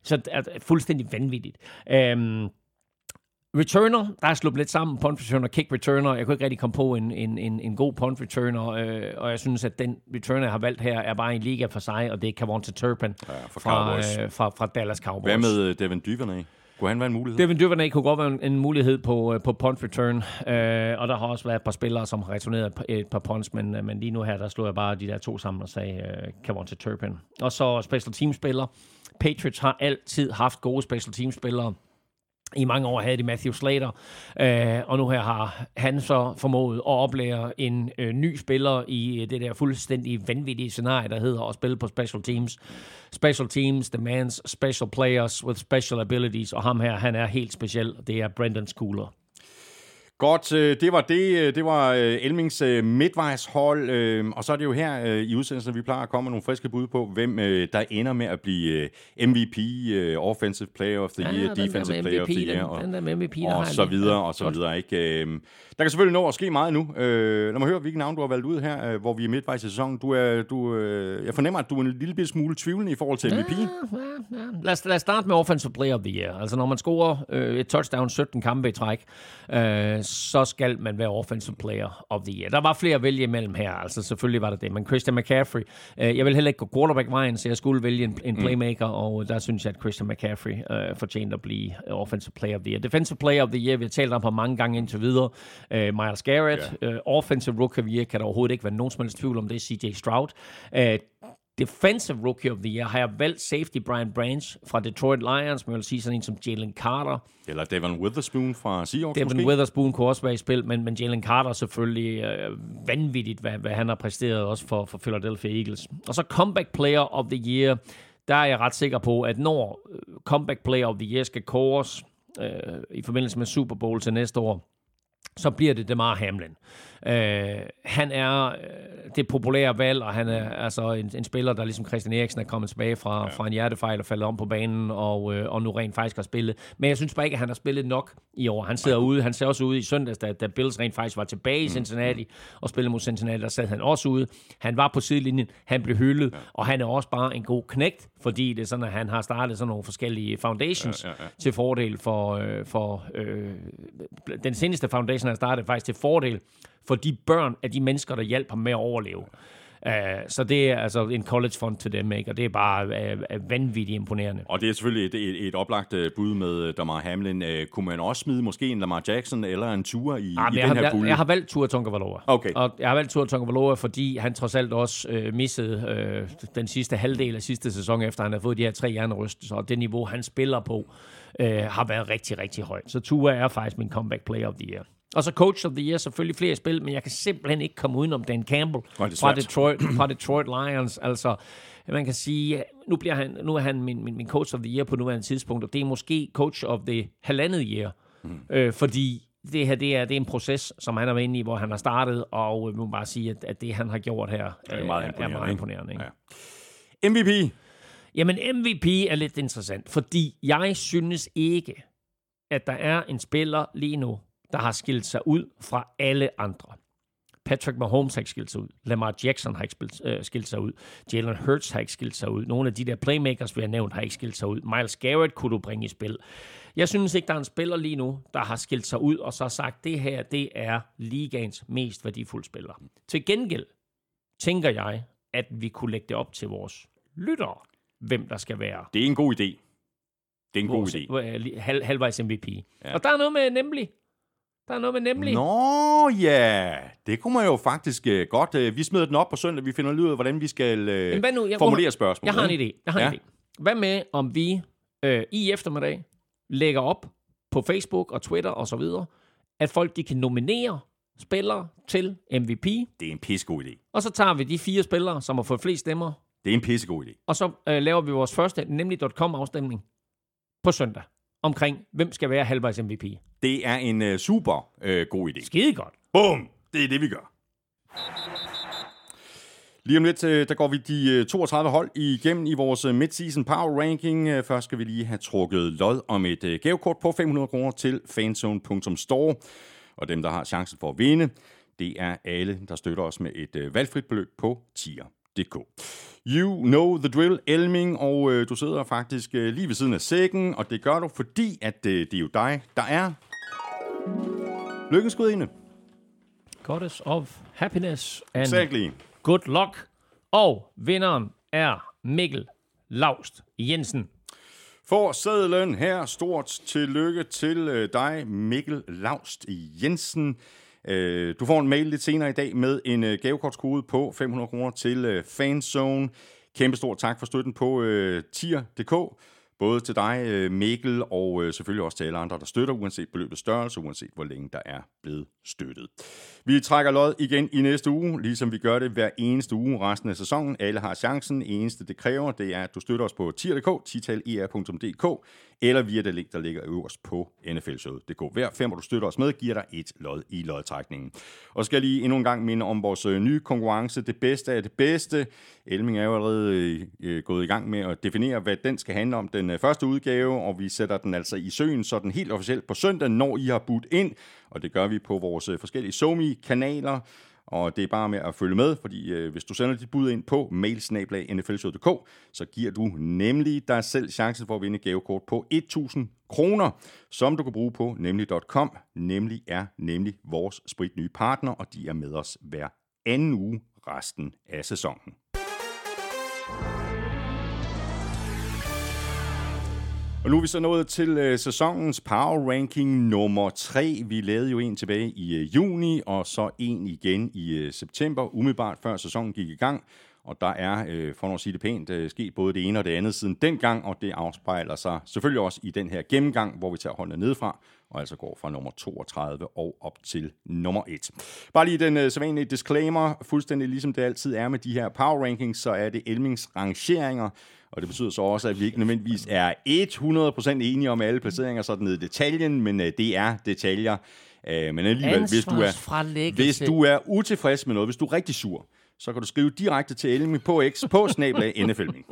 så det er fuldstændig vanvittigt. Øh, Returner, der er sluppet lidt sammen, punt returner, kick returner. Jeg kunne ikke rigtig komme på en, en, en, en god punt returner, øh, og jeg synes, at den returner, jeg har valgt her, er bare en liga for sig, og det er Kavonte Turpin
Ja,
fra,
Cowboys.
øh, fra, fra Dallas Cowboys.
Hvad med øh, Devin Duvernay? Kunne han være en mulighed?
Devin Duvernay kunne godt være en, en mulighed på, øh, på punt return, øh, og der har også været et par spillere, som har returneret et par, et par punts, men, øh, men lige nu her, der slår jeg bare de der to sammen og sagde øh, Kavonte Turpin. Og så special team spiller. Patriots har altid haft gode special team spillere. I mange år havde de Matthew Slater, øh, og nu her har han så formået at oplære en øh, ny spiller i øh, det der fuldstændig vanvittige scenarie, der hedder at spille på special teams. Special teams demands special players with special abilities, og ham her, han er helt speciel. Det er Brendan Schooler.
Godt, øh, det var det. Øh, Det var øh, Elmings midtvejshold, og så er det jo her i udsendelsen, vi plejer at komme med nogle friske bud på, hvem der ender med at blive MVP, Offensive Player of the Year, Defensive Player of the Year, og,
den, den MVP,
og så videre, og så videre. Ikke? Der kan selvfølgelig nå at ske meget nu. Lad mig høre, hvilken navn du har valgt ud her, hvor vi er midtvejs i sæsonen. Du er, du, jeg fornemmer, at du er en lille smule tvivlende i forhold til MVP.
Ja, ja, ja. Lad, os, lad os starte med Offensive Player of the Year. Altså, når man scorer øh, et touchdown 17 kampe i træk, øh, så skal man være Offensive Player of the Year. Der var flere at vælge imellem her, altså selvfølgelig var der det. Men Christian McCaffrey, øh, jeg vil heller ikke gå quarterback-vejen, så jeg skulle vælge en, en playmaker, mm. og der synes jeg, at Christian McCaffrey øh, fortjente at blive Offensive Player of the Year. Defensive Player of the Year, vi har talt om på mange gange indtil videre. Øh, Miles Garrett, øh, Offensive Rookie of the Year, kan der overhovedet ikke være nogen som helst tvivl om det, CJ Stroud. Øh, Defensive Rookie of the Year har jeg valgt safety Brian Branch fra Detroit Lions, men jeg vil sige sådan en som Jalen Carter.
Eller Devon Witherspoon fra Seahawks
Devin
måske.
Witherspoon kunne også være i spil, men, men Jalen Carter er selvfølgelig øh, vanvittigt, hvad, hvad han har præsteret også for, for Philadelphia Eagles. Og så Comeback Player of the Year, der er jeg ret sikker på, at når øh, Comeback Player of the Year skal kores øh, i forbindelse med Super Bowl til næste år, så bliver det Demar Hamlin. Øh, han er øh, det populære valg, og han er altså en, en spiller, der ligesom Christian Eriksen er kommet tilbage fra, ja. fra en hjertefejl og faldet om på banen, og, øh, og nu rent faktisk har spillet. Men jeg synes bare ikke, at han har spillet nok i år. Han sidder ude, han ser også ude i søndags, da, da Bills rent faktisk var tilbage i Cincinnati og spillede mod Cincinnati, der sad han også ude. Han var på sidelinjen, han blev hyldet, ja. og han er også bare en god knægt, fordi det er sådan, at han har startet sådan nogle forskellige foundations ja, ja, ja. til fordel for, øh, for øh, den seneste foundation, han startede faktisk til fordel for de børn af de mennesker, der hjalp ham med at overleve. Uh, så det er altså en college fund til dem, ikke? og det er bare uh, vanvittigt imponerende.
Og det er selvfølgelig et, et, et oplagt øh, bud med øh, Damar Hamlin. Øh, Kunne man også smide måske en Lamar Jackson eller en Tua i,
Ah,
i
jeg,
den
har,
her
jeg,
pulje?
jeg har valgt Tua Tonga
Okay.
Og jeg har valgt Tua Tonga fordi han trods alt også øh, missede øh, den sidste halvdel af sidste sæson, efter han har fået de her tre hjernerystelser, og det niveau, han spiller på, øh, har været rigtig, rigtig højt. Så Tua er faktisk min comeback player of the year. Og så coach of the year, selvfølgelig flere spil, men jeg kan simpelthen ikke komme udenom Dan Campbell
er det
fra. Detroit, fra Detroit Lions. Altså, man kan sige, nu, bliver han, nu er han min, min, min coach of the year på nuværende tidspunkt, og det er måske coach of the halvandet year, mm. øh, fordi det her det er, det er en proces, som han er inde i, hvor han har startet, og øh, må bare sige, at, at det, han har gjort her,
det er meget
øh, er
imponerende,
meget
ikke?
imponerende. Ikke?
Ja. MVP.
Jamen, MVP er lidt interessant, fordi jeg synes ikke, at der er en spiller lige nu, der har skilt sig ud fra alle andre. Patrick Mahomes har ikke skilt sig ud. Lamar Jackson har ikke skilt, øh, skilt sig ud. Jalen Hurts har ikke skilt sig ud. Nogle af de der playmakers, vi har nævnt, har ikke skilt sig ud. Miles Garrett kunne du bringe i spil. Jeg synes ikke, der er en spiller lige nu, der har skilt sig ud og så sagt, det her, det er ligaens mest værdifulde spiller. Til gengæld tænker jeg, at vi kunne lægge det op til vores lyttere, hvem der skal være
Det er en god idé. Det er en god idé.
øh, halv, halvvejs MVP. Ja. Og der er noget med nemlig. Der er noget med nemlig.
Nå ja, det kunne man jo faktisk uh, godt. Uh, vi smider den op på søndag. Vi finder ud af, hvordan vi skal
Men hvad nu? Jeg-
formulere spørgsmålet.
Jeg har en idé. Jeg har
Ja.
en idé. Hvad med, om vi øh, i eftermiddag lægger op på Facebook og Twitter og så videre, at folk de kan nominere spillere til MVP,
Det er en pissegod idé.
og så tager vi de fire spillere, som har fået flest stemmer,
Det er en pissegod idé.
og så øh, laver vi vores første nemlig.com afstemning på søndag omkring, hvem skal være halvvejs MVP.
Det er en uh, super uh, god idé.
Skide godt.
Bum! Det er det, vi gør. Lige om lidt, øh, der går vi de øh, 32 hold igennem i vores øh, midseason power ranking. Øh, Først skal vi lige have trukket lod om et øh, gavekort på 500 kroner til fanzone.store. Og dem, der har chancen for at vinde, det er alle, der støtter os med et øh, valgfrit beløb på tier.dk. You know the drill, Elming, og øh, du sidder faktisk øh, lige ved siden af sækken, og det gør du, fordi at øh, det er jo dig, der er lykkens gudinde.
Goddess of happiness and
Exactly.
good luck. Og vinderen er Mikkel Laust Jensen.
For sadlen her, stort tillykke til øh, dig, Mikkel Laust Jensen. Øh, Du får en mail lidt senere i dag med en øh, gavekortskode på 500 kroner til øh, Fanzone. Kæmpe stor tak for støtten på øh, tier.dk. Både til dig, øh, Mikkel, og øh, selvfølgelig også til alle andre, der støtter, uanset beløbets størrelse, uanset hvor længe der er blevet støttet. Vi trækker lod igen i næste uge, ligesom vi gør det hver eneste uge resten af sæsonen. Alle har chancen. Eneste det kræver, det er, at du støtter os på tier.dk, titaler.dk, eller via det link, der ligger øverst på nflshowet.dk. Hver femmer, du støtter os med, giver dig et lod i lodtrækningen. Og skal jeg lige endnu en gang minde om vores øh, nye konkurrence. Det bedste af det bedste. Elming er jo allerede øh, gået i gang med at definere, hvad den skal handle om, den den øh, første udgave, og vi sætter den altså i søen, så den helt officielt på søndag, når I har budt ind, og det gør vi på vores øh, forskellige Somi-kanaler. og det er bare med at følge med, fordi øh, hvis du sender dit bud ind på mailsnablag.nflshow.dk, så giver du nemlig dig selv chancen for at vinde gavekort på 1000 kroner, som du kan bruge på nemlig.com. Nemlig er nemlig vores spritnye partner, og de er med os hver anden uge resten af sæsonen. Og nu er vi så nået til øh, sæsonens power ranking nummer 3. Vi lavede jo en tilbage i øh, juni, og så en igen i øh, september, umiddelbart før sæsonen gik i gang. Og der er, øh, for at sige det pænt, øh, sket både det ene og det andet siden dengang, og det afspejler sig selvfølgelig også i den her gennemgang, hvor vi tager håndene nedefra, og altså går fra nummer 32 og op til nummer 1. Bare lige den øh, sædvanlige disclaimer, fuldstændig ligesom det altid er med de her power rankings, så er det Elmings rangeringer, og det betyder så også, at vi ikke nødvendigvis er 100% enige om alle placeringer sådan ned i detaljen, men øh, det er detaljer. Øh, men alligevel, hvis du, er, hvis du er utilfreds med noget, hvis du er rigtig sur, så kan du skrive direkte til Elming på X på snablag NFLming.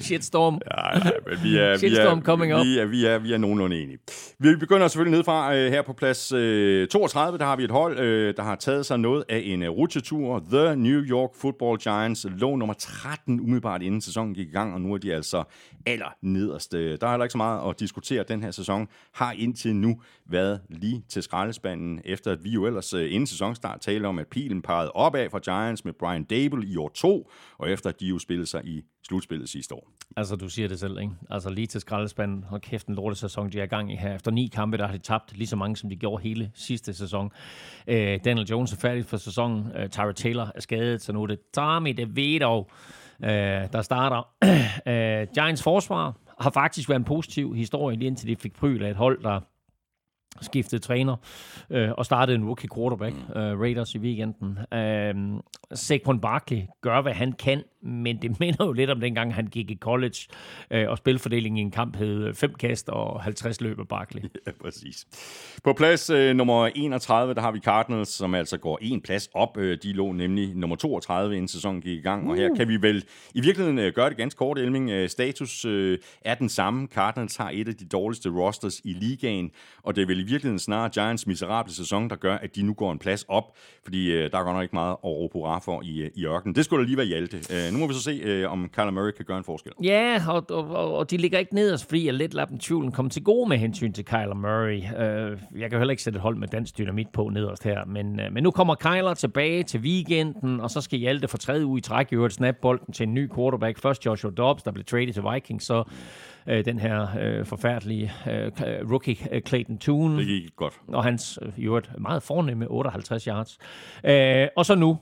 Shitstorm.
Nej, men vi er, vi
Shitstorm
er,
coming up.
vi er, vi er, vi er nogenlunde enige. Vi begynder selvfølgelig nedefra øh, her på plads øh, 32. Der har vi et hold, øh, der har taget sig noget af en øh, rutsjetur. The New York Football Giants lå nummer 13 umiddelbart inden sæsonen gik i gang, og nu er de altså aller nederst. Øh, Der er heller ikke så meget at diskutere. Den her sæson har indtil nu været lige til skraldespanden, efter at vi jo ellers øh, inden sæsonstart talte om, at pilen pegede opad for Giants med Brian Dable i år 2, og efter at de jo spillede sig i slutspillet sidste år.
Altså, du siger det selv, ikke? Altså, lige til skraldespanden. Hold kæft, en lortesæson, de er i gang i her. Efter ni kampe, der har de tabt lige så mange, som de gjorde hele sidste sæson. Øh, Daniel Jones er færdig for sæsonen. Øh, Tyra Taylor er skadet, så nu er det Tommy DeVito, øh, der starter. øh, Giants forsvar har faktisk været en positiv historie, lige indtil de fik pryl af et hold, der skiftede træner øh, og startede en rookie quarterback, øh, Raiders i weekenden. Øh, Saquon Barkley gør, hvad han kan, men det minder jo lidt om dengang, han gik i college, øh, og spilfordelingen i en kamp hed 5 kast og 50 løb af Barkley.
Ja, præcis. På plads øh, nummer 31, der har vi Cardinals, som altså går en plads op. Øh, de lå nemlig nummer 32, inden sæsonen gik i gang. Og her kan vi vel i virkeligheden øh, gøre det ganske kort, Elming. Øh, status øh, er den samme. Cardinals har et af de dårligste rosters i ligaen, og det er vel i virkeligheden snarere Giants miserable sæson, der gør, at de nu går en plads op, fordi øh, der er godt nok ikke meget at råbe hurra for i, øh, i ørkenen. Det skulle da lige være Hjalte. Øh, nu må vi så se, øh, om Kyler Murray kan gøre en forskel.
Ja, og, og, og de ligger ikke nederst, fordi jeg lidt lader dem tvivlen komme til gode med hensyn til Kyler Murray. Øh, jeg kan heller ikke sætte et hold med dansk dynamit på nederst her, men, øh, men nu kommer Kyler tilbage til weekenden, og så skal Hjalte for tredje uge i træk i øvrigt snap bolden til en ny quarterback. Først Joshua Dobbs, der blev traded til Vikings, så øh, den her øh, forfærdelige øh, rookie øh, Clayton Tune.
Det gik godt.
Og hans øh, i øvrigt meget fornemme 58 yards. Øh, og så nu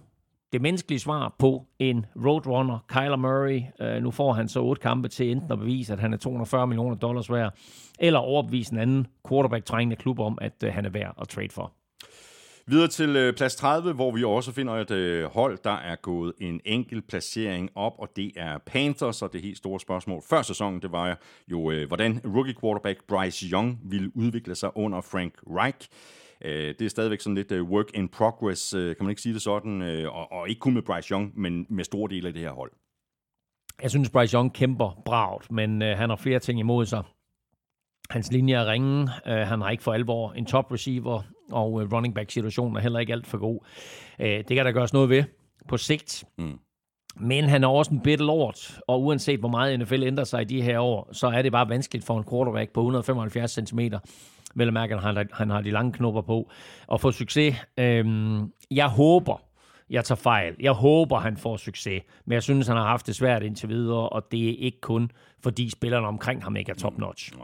det menneskelige svar på en roadrunner, Kyler Murray. Øh, nu får han så otte kampe til enten at bevise, at han er 240 millioner dollars værd, eller overbevise en anden quarterback-trængende klub om, at øh, han er værd at trade for.
Videre til øh, plads 30, hvor vi også finder et øh, hold, der er gået en enkelt placering op, og det er Panthers, og det helt store spørgsmål før sæsonen, det var jo, øh, hvordan rookie quarterback Bryce Young ville udvikle sig under Frank Reich. Øh, det er stadigvæk sådan lidt øh, work in progress, øh, kan man ikke sige det sådan, øh, og, og ikke kun med Bryce Young, men med store dele af det her hold.
Jeg synes, Bryce Young kæmper bragt, men øh, han har flere ting imod sig. Hans linje er ringe. Han har ikke for alvor en top receiver, og uh, running back situationen er heller ikke alt for god. Uh, det kan der gøres noget ved på sigt. Mm. Men han er også en bitter lord, og uanset hvor meget NFL ændrer sig i de her år, så er det bare vanskeligt for en quarterback på 175 cm, vel at mærke, at han, han har de lange knopper på, at få succes. Øhm, jeg håber, jeg tager fejl. Jeg håber, han får succes, men jeg synes, han har haft det svært indtil videre, og det er ikke kun, fordi spillerne omkring ham ikke er top-notch. Mm,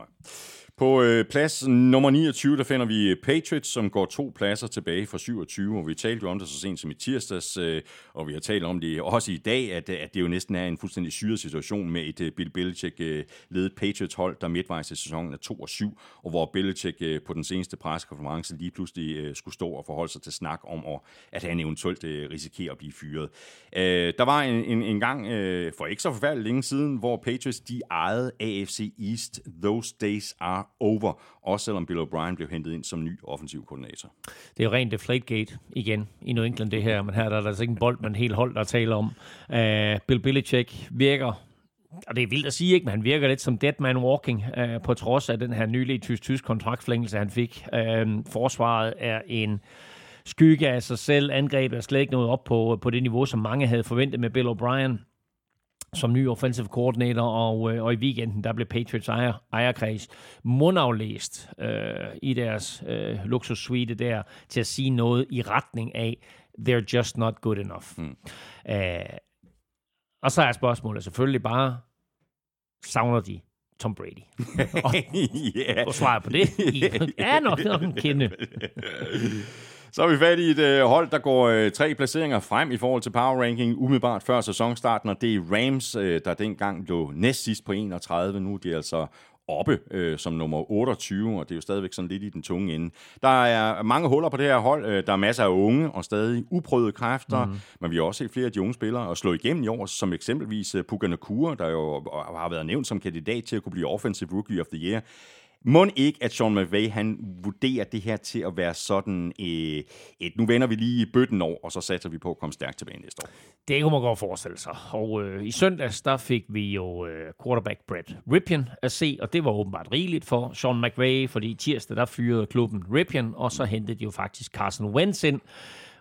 på øh, plads nummer 29, der finder vi øh, Patriots, som går to pladser tilbage fra 27, og vi talte jo om det så sent som i tirsdags, øh, og vi har talt om det også i dag, at, at det jo næsten er en fuldstændig syret situation med et øh, Bill Belichick-ledet øh, Patriots-hold, der midtvejs i sæsonen er 2 og 7, og hvor Belichick øh, på den seneste pressekonference lige pludselig øh, skulle stå og forholde sig til snak om, og, at han eventuelt øh, risikerer at blive fyret. Øh, der var en, en, en gang øh, for ikke så forfærdeligt længe siden, hvor Patriots de ejede AFC East. Those days are over, også selvom Bill O'Brien blev hentet ind som ny offensiv koordinator.
Det er jo rent Deflategate igen i New England det her, men her der er der altså ikke en bold, man helt hold, der taler om. Uh, Bill Belichick virker og det er vildt at sige, ikke, men han virker lidt som dead man walking, øh, på trods af den her nylige tysk-tysk kontraktflængelse, han fik. Øh, forsvaret er en skygge af sig selv. Angrebet er slet ikke nået op på, øh, på det niveau, som mange havde forventet med Bill O'Brien som ny offensive coordinator, og, øh, og i weekenden, der blev Patriots ejer, ejerkreds mundaflæst øh, i deres øh, luksussuite der, til at sige noget i retning af, they're just not good enough. Mm. Æh, og så er spørgsmålet selvfølgelig bare, savner de Tom Brady? og, yeah. og svaret på det, ja, nok, nok en kende.
Så er vi fat i et øh, hold, der går øh, tre placeringer frem i forhold til power ranking umiddelbart før sæsonstarten, og det er Rams, øh, der dengang lå næst sidst på 31. Nu er de altså oppe øh, som nummer 28, og det er jo stadigvæk sådan lidt i den tunge ende. Der er mange huller på det her hold. Øh, der er masser af unge og stadig uprøvede kræfter, mm. men vi har også set flere af de unge spillere og slå igennem i år, som eksempelvis øh, Puka Nakua, der jo har været nævnt som kandidat til at kunne blive Offensive Rookie of the Year. Må ikke, at Sean McVay, han vurderer det her til at være sådan øh, et, nu vender vi lige bøtten over, og så satser vi på at komme stærkt tilbage næste år.
Det kunne man godt forestille sig. Og øh, i søndags, der fik vi jo øh, quarterback Brett Ripien at se, og det var åbenbart rigeligt for Sean McVay, fordi tirsdag, der fyrede klubben Ripien, og så hentede de jo faktisk Carson Wentz ind,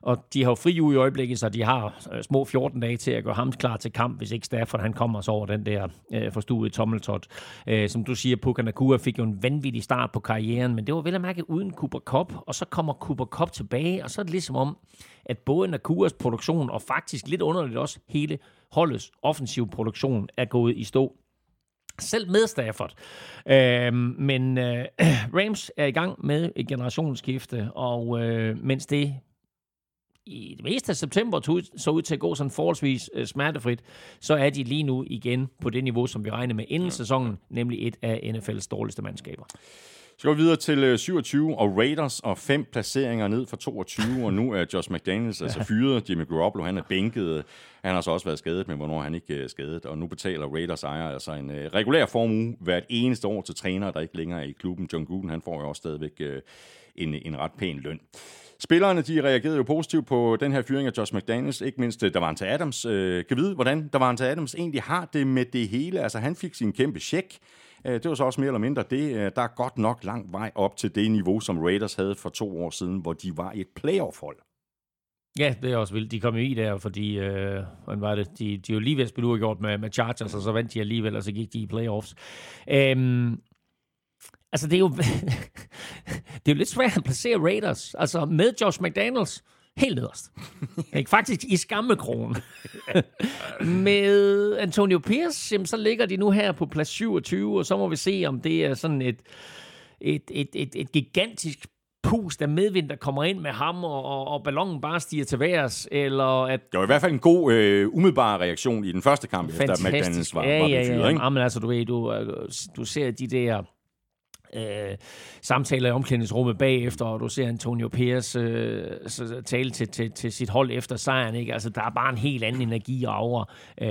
og de har jo fri uge i øjeblikket, så de har øh, små 14 dage til at gøre ham klar til kamp, hvis ikke Stafford han kommer så over den der øh, forstuede tommeltot. Øh, som du siger, Puka Nakua fik jo en vanvittig start på karrieren, men det var vel at mærke uden Cooper Cup, og så kommer Cooper Cup tilbage, og så er det ligesom om, at både Nakuas produktion, og faktisk lidt underligt også hele holdets offensiv produktion, er gået i stå. Selv med Stafford. Øh, men øh, Rams er i gang med et generationsskifte, og øh, mens det i det meste af september så ud til at gå sådan forholdsvis øh, smertefrit, så er de lige nu igen på det niveau, som vi regner med inden sæsonen, nemlig et af NFL's dårligste mandskaber.
Så går vi videre til 27 øh, og Raiders og fem placeringer ned fra 22, og nu er Josh McDaniels altså fyret. Jimmy Garoppolo, han er bænket. Han har så også været skadet, men hvornår han ikke er øh, skadet. Og nu betaler Raiders ejer altså en uh, regulær formue hvert eneste år til trænere, der ikke længere er i klubben. John Gruden, han får jo også stadigvæk uh, en, en ret pæn løn. Spillerne de reagerede jo positivt på den her fyring af Josh McDaniels, ikke mindst øh, Davante Adams. Øh, kan vide, hvordan Davante han Adams egentlig har det med det hele. Altså han fik sin kæmpe check. Øh, det var så også mere eller mindre det. Øh, der er godt nok lang vej op til det niveau, som Raiders havde for to år siden, hvor de var et playoff-hold.
Ja, det er også vildt. De kom jo i der, fordi, øh, hvordan var det? De, de jo lige ved at spille uafgjort med, med Chargers, og så vandt de alligevel, og så gik de i playoffs. Øhm, altså, det er jo, det er jo lidt svært at placere Raiders. Altså, med Josh McDaniels, helt nederst. Ikke? Faktisk i skammekrogen. med Antonio Pierce, jamen, så ligger de nu her på plads 27, og så må vi se, om det er sådan et, et, et, et, et gigantisk pust af medvind, der kommer ind med ham, og, og, og ballonen bare stiger til værs, eller at
Det var i hvert fald en god, øh, umiddelbar reaktion i den første kamp, efter at McDaniels var,
ja,
var
ja,
fyret.
ja.
Ikke?
Jamen, altså, du ved, du, øh, du ser de der øh, samtaler i omklædningsrummet bagefter, og du ser Antonio Pierce øh, så- tale til, til, til sit hold efter sejren. Ikke? Altså, der er bare en helt anden energi over øh,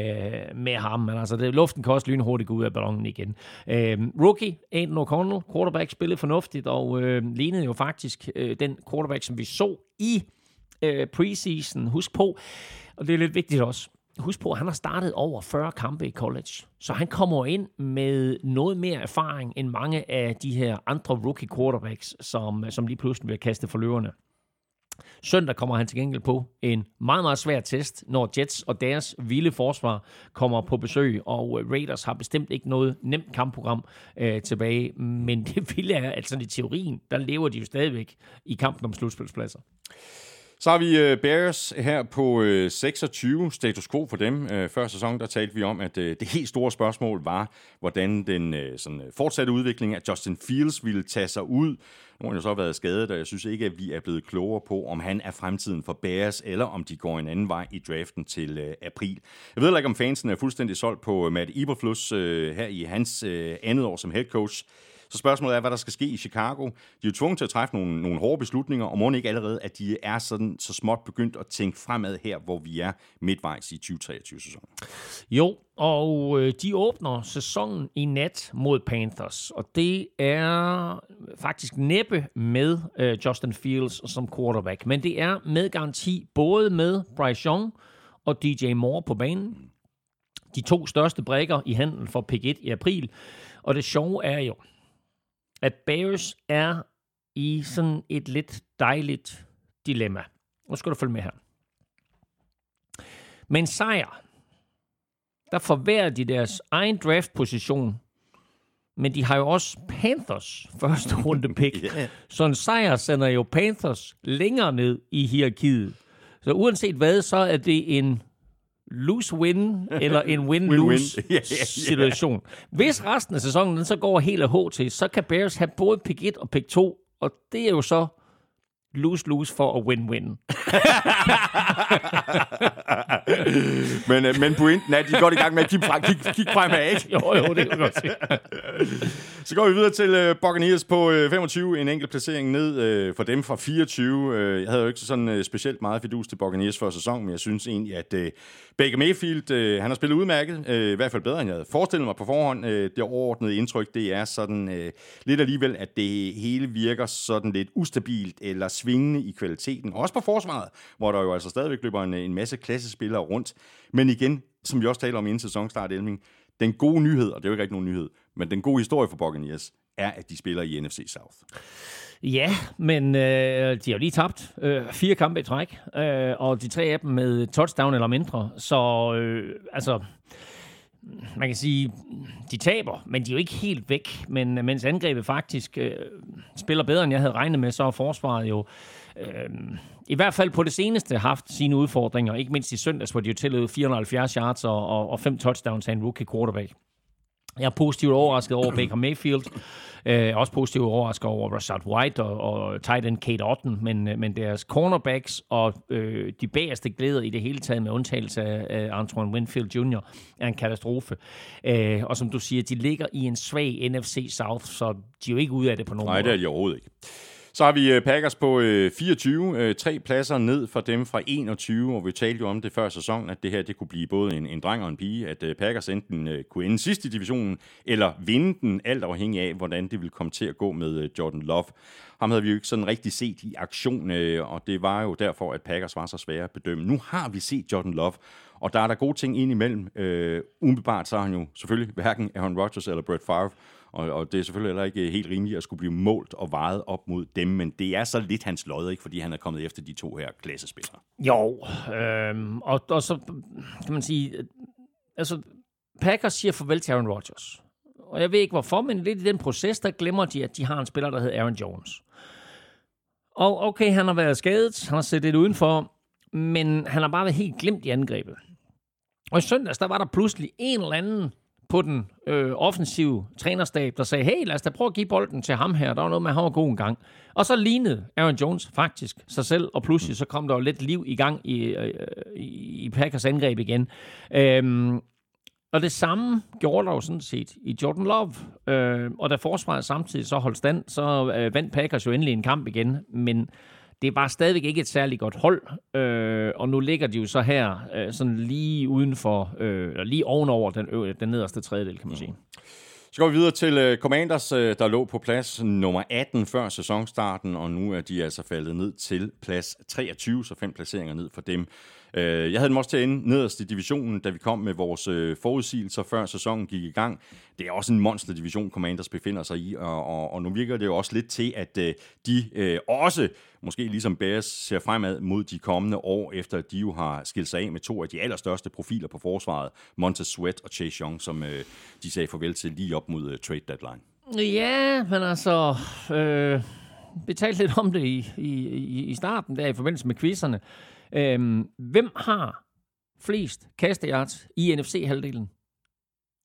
med ham. Men altså, det, luften kan også lynhurtigt gå ud af ballonen igen. Øh, rookie, Aiden O'Connell, quarterback, spillede fornuftigt, og øh, lignede jo faktisk øh, den quarterback, som vi så i øh, preseason. Husk på, og det er lidt vigtigt også, husk på, at han har startet over 40 kampe i college. Så han kommer ind med noget mere erfaring end mange af de her andre rookie quarterbacks, som, som lige pludselig bliver kastet for løverne. Søndag kommer han til gengæld på en meget, meget svær test, når Jets og deres vilde forsvar kommer på besøg, og øh, Raiders har bestemt ikke noget nemt kampprogram øh, tilbage, men det vilde er, at sådan i teorien, der lever de jo stadigvæk i kampen om slutspilspladser.
Så har vi øh, Bears her på øh, 26, status quo for dem. Øh, før sæson, der talte vi om, at det helt store spørgsmål var, hvordan den sådan, fortsatte udvikling af Justin Fields ville tage sig ud. Nu har han jo så været skadet, og jeg synes ikke, at vi er blevet klogere på, om han er fremtiden for Bears, eller om de går en anden vej i draften til øh, april. Jeg ved ikke, om fansen er fuldstændig solgt på Matt Eberflus øh, her i hans øh, andet år som head coach. Så spørgsmålet er, hvad der skal ske i Chicago. De er jo tvunget til at træffe nogle, nogle hårde beslutninger, og må ikke allerede, at de er sådan så småt begyndt at tænke fremad her, hvor vi er midtvejs i 2023-sæsonen.
Jo, og øh, de åbner sæsonen i nat mod Panthers, og det er faktisk næppe med øh, Justin Fields som quarterback, men det er med garanti både med Bryce Young og DJ Moore på banen. De to største brækker i handel for pick 1 i april, og det sjove er jo, at Bears er i sådan et lidt dejligt dilemma. Nu skal du følge med her. Med en sejr, der forværrer de deres egen draftposition, men de har jo også Panthers første runde pick.
Ja.
Så en sejr sender jo Panthers længere ned i hierarkiet. Så uanset hvad, så er det en lose-win eller en win-lose
Win-win. Ja, ja, ja.
situation. Hvis resten af sæsonen så går helt af H til, så kan Bears have både pick 1 og pick 2, og det er jo så lose-lose for at win-win.
men, øh, men pointen er, at de er godt i gang med at kigge, frem, kigge, kigge fremad, ikke?
Jo, jo, det kan godt se.
Så går vi videre til øh, Buccaneers på øh, 25, en enkelt placering ned øh, for dem fra 24. Øh, jeg havde jo ikke sådan øh, specielt meget fidus til Buccaneers for sæson, men jeg synes egentlig, at øh, Baker Mayfield, øh, han har spillet udmærket, øh, i hvert fald bedre, end jeg havde forestillet mig på forhånd. Øh, det overordnede indtryk, det er sådan øh, lidt alligevel, at det hele virker sådan lidt ustabilt eller svingende i kvaliteten. Også på forsvaret, hvor der jo altså stadigvæk løber en, en masse klassespillere rundt. Men igen, som vi også taler om inden sæsonstart, Elming, den gode nyhed, og det er jo ikke rigtig nogen nyhed, men den gode historie for Buccaneers, er, at de spiller i NFC South.
Ja, men øh, de har jo lige tabt øh, fire kampe i træk, øh, og de tre af dem med touchdown eller mindre. Så øh, altså, man kan sige, de taber, men de er jo ikke helt væk. Men øh, mens angrebet faktisk øh, spiller bedre, end jeg havde regnet med, så er forsvaret jo øh, i hvert fald på det seneste haft sine udfordringer. Ikke mindst i søndags, hvor de jo tillod 470 yards og, og, og fem touchdowns af en rookie quarterback. Jeg er positivt overrasket over Baker Mayfield. Er også positivt overrasket over Rashad White og, og tight end Kate Otten, men, øh, men deres cornerbacks og øh, de bagerste glæder i det hele taget med undtagelse af, af Antoine Winfield Jr. er en katastrofe. Øh, og som du siger, de ligger i en svag NFC South, så de er jo ikke ude af det på nogen
Nej, det
måde.
er de overhovedet ikke. Så har vi øh, Packers på øh, 24, øh, tre pladser ned fra dem fra 21, og vi talte jo om det før sæsonen, at det her det kunne blive både en, en dreng og en pige, at øh, Packers enten øh, kunne ende sidst i divisionen, eller vinde den, alt afhængig af, hvordan det ville komme til at gå med øh, Jordan Love. Ham havde vi jo ikke sådan rigtig set i aktion, øh, og det var jo derfor, at Packers var så svære at bedømme. Nu har vi set Jordan Love, og der er der gode ting ind imellem. Øh, umiddelbart så er han jo selvfølgelig hverken Aaron Rodgers eller Brett Favre, og, og det er selvfølgelig heller ikke helt rimeligt at skulle blive målt og vejet op mod dem, men det er så lidt hans lod, ikke? fordi han er kommet efter de to her klassespillere.
Jo, øh, og, og så kan man sige, altså Packers siger farvel til Aaron Rodgers. Og jeg ved ikke hvorfor, men lidt i den proces, der glemmer de, at de har en spiller, der hedder Aaron Jones. Og okay, han har været skadet, han har set lidt udenfor, men han har bare været helt glemt i angrebet. Og i søndags, der var der pludselig en eller anden på den øh, offensive trænerstab, der sagde, hey, lad os da prøve at give bolden til ham her. Der var noget med, at han var god en gang. Og så lignede Aaron Jones faktisk sig selv, og pludselig så kom der jo lidt liv i gang i, øh, i, Packers angreb igen. Øhm, og det samme gjorde der jo sådan set i Jordan Love. Øh, og da forsvaret samtidig så holdt stand, så øh, vandt Packers jo endelig en kamp igen. Men det er bare stadigvæk ikke et særligt godt hold. Øh, og nu ligger de jo så her øh, sådan lige uden for, øh, eller lige ovenover den, ø- den nederste tredjedel, kan man sige.
Så går vi videre til uh, Commanders, uh, der lå på plads nummer 18 før sæsonstarten, og nu er de altså faldet ned til plads 23, så fem placeringer ned for dem. Øh, jeg havde dem også til at ende nederst i divisionen, da vi kom med vores øh, forudsigelser, før sæsonen gik i gang. Det er også en monster-division, Commanders befinder sig i, og, og, og nu virker det jo også lidt til, at øh, de øh, også, måske ligesom Bears, ser fremad mod de kommende år, efter at de jo har skilt sig af med to af de allerstørste profiler på forsvaret, Montez Sweat og Chase Young, som de sagde farvel til lige op mod trade deadline.
Ja, men altså, øh, vi talte lidt om det i, i, i- i starten, der i forbindelse med quizzerne. Øhm, hvem har flest kasteyards i NFC-halvdelen?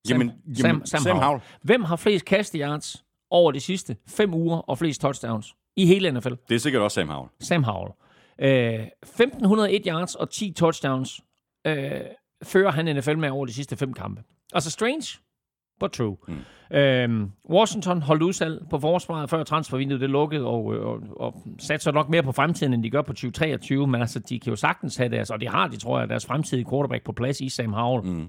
Sam-
Jamen,
Sam,
jamen,
Sam,
Sam
Howell.
Howell.
Hvem har flest kasteyards over de sidste fem uger og flest touchdowns i hele NFL?
Det er sikkert også Sam Howell.
Sam Howell. Øh, 1501 yards og 10 touchdowns øh, fører han NFL med over de sidste fem kampe. Altså strange, but true. Mm. Øh, Washington holdt udsalg på forsvaret før transfervinduet det lukkede, og, og, og satser nok mere på fremtiden, end de gør på 2023, men altså, de kan jo sagtens have deres, og det har de, tror jeg, deres fremtidige quarterback på plads i Sam Howell, mm.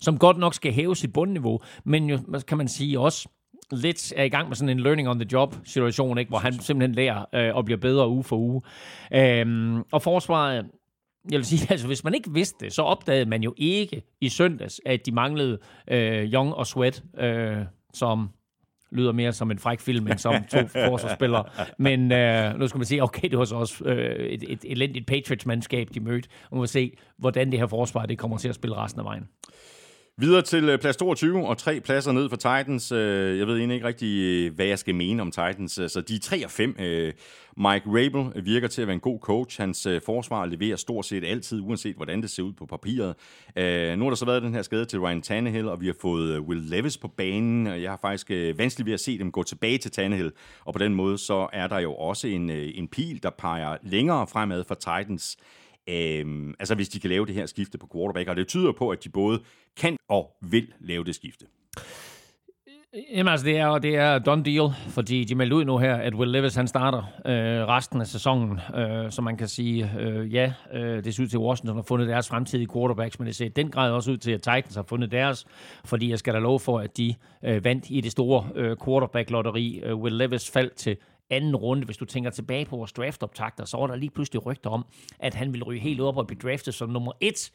som godt nok skal hæve sit bundniveau, men jo, kan man sige, også lidt er i gang med sådan en learning on the job situation, ikke? hvor han simpelthen lærer øh, og bliver bedre uge for uge. Øhm, og forsvaret, jeg vil sige, altså hvis man ikke vidste det, så opdagede man jo ikke i søndags, at de manglede øh, Young og Sweat, øh, som lyder mere som en fræk film, end som to forsvarsspillere. Men øh, nu skal man sige, okay, det var så også øh, et, et elendigt Patriots-mandskab, de mødte. Og man må se, hvordan det her forsvar det kommer til at spille resten af vejen.
Videre til øh, plads 22 og tre pladser ned for Titans. Øh, jeg ved egentlig ikke rigtig, øh, hvad jeg skal mene om Titans. Så de er 3 og 5. Mike Rabel virker til at være en god coach. Hans forsvar leverer stort set altid, uanset hvordan det ser ud på papiret. Nu har der så været den her skade til Ryan Tannehill, og vi har fået Will Levis på banen. og Jeg har faktisk vanskeligt ved at se dem gå tilbage til Tannehill. Og på den måde så er der jo også en, en pil, der peger længere fremad for Titans. Øhm, altså hvis de kan lave det her skifte på quarterback, og det tyder på, at de både kan og vil lave det skifte.
Øh, jamen altså, det er, det er done deal, fordi de meldte ud nu her, at Will Levis han starter øh, resten af sæsonen. Øh, så man kan sige, øh, ja, øh, det ser ud til, at Washington har fundet deres fremtidige quarterbacks, men det ser i den grad også ud til, at Titans har fundet deres, fordi jeg skal da love for, at de øh, vandt i det store øh, quarterback-lotteri. Øh, Will Levis faldt til anden runde. Hvis du tænker tilbage på vores draftoptagter, så var der lige pludselig rygter om, at han ville ryge helt op og blive draftet som nummer et.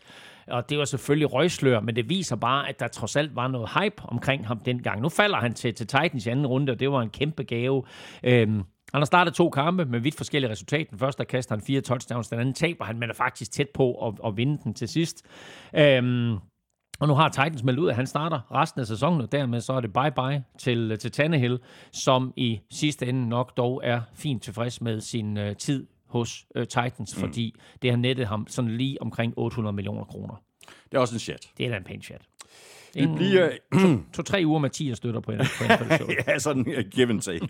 Og det var selvfølgelig røgslør, men det viser bare, at der trods alt var noget hype omkring ham dengang. Nu falder han til, til Titans i anden runde, og det var en kæmpe gave. Øhm, han har startet to kampe med vidt forskellige resultater. Den første der kaster han fire touchdowns, den anden taber han, men er faktisk tæt på at, at vinde den til sidst. Øhm, og nu har Titans meldt ud, at han starter resten af sæsonen, og dermed så er det bye-bye til, til Tannehill, som i sidste ende nok dog er fint tilfreds med sin uh, tid hos uh, Titans, mm. fordi det har nettet ham sådan lige omkring 800 millioner kroner.
Det er også en chat.
Det er da en pæn chat.
Vi bliver,
To-tre uger med 10 støtter på en, på en
ja, sådan uh, give and take.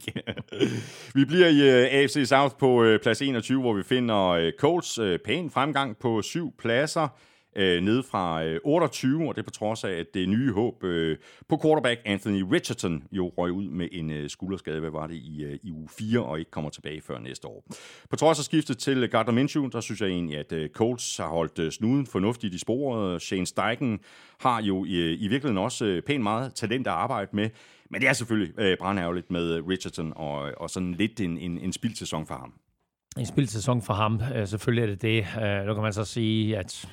vi bliver i uh, AFC South på uh, plads 21, hvor vi finder uh, Colts uh, pæn fremgang på syv pladser. Øh, ned fra øh, 28, og det er på trods af, at det nye håb øh, på quarterback Anthony Richardson jo røg ud med en øh, skulderskade, hvad var det, i, øh, i uge 4, og ikke kommer tilbage før næste år. På trods af skiftet til Gardner Minshew, der synes jeg egentlig, at øh, Colts har holdt øh, snuden fornuftigt i sporet. Shane Steichen har jo i, øh, i virkeligheden også øh, pænt meget talent at arbejde med, men det er selvfølgelig øh, brandærgerligt med øh, Richardson, og, og sådan lidt en, en, en spildsæson for ham.
en spildsæson for ham. Øh, selvfølgelig er det det. Øh, nu kan man så sige, at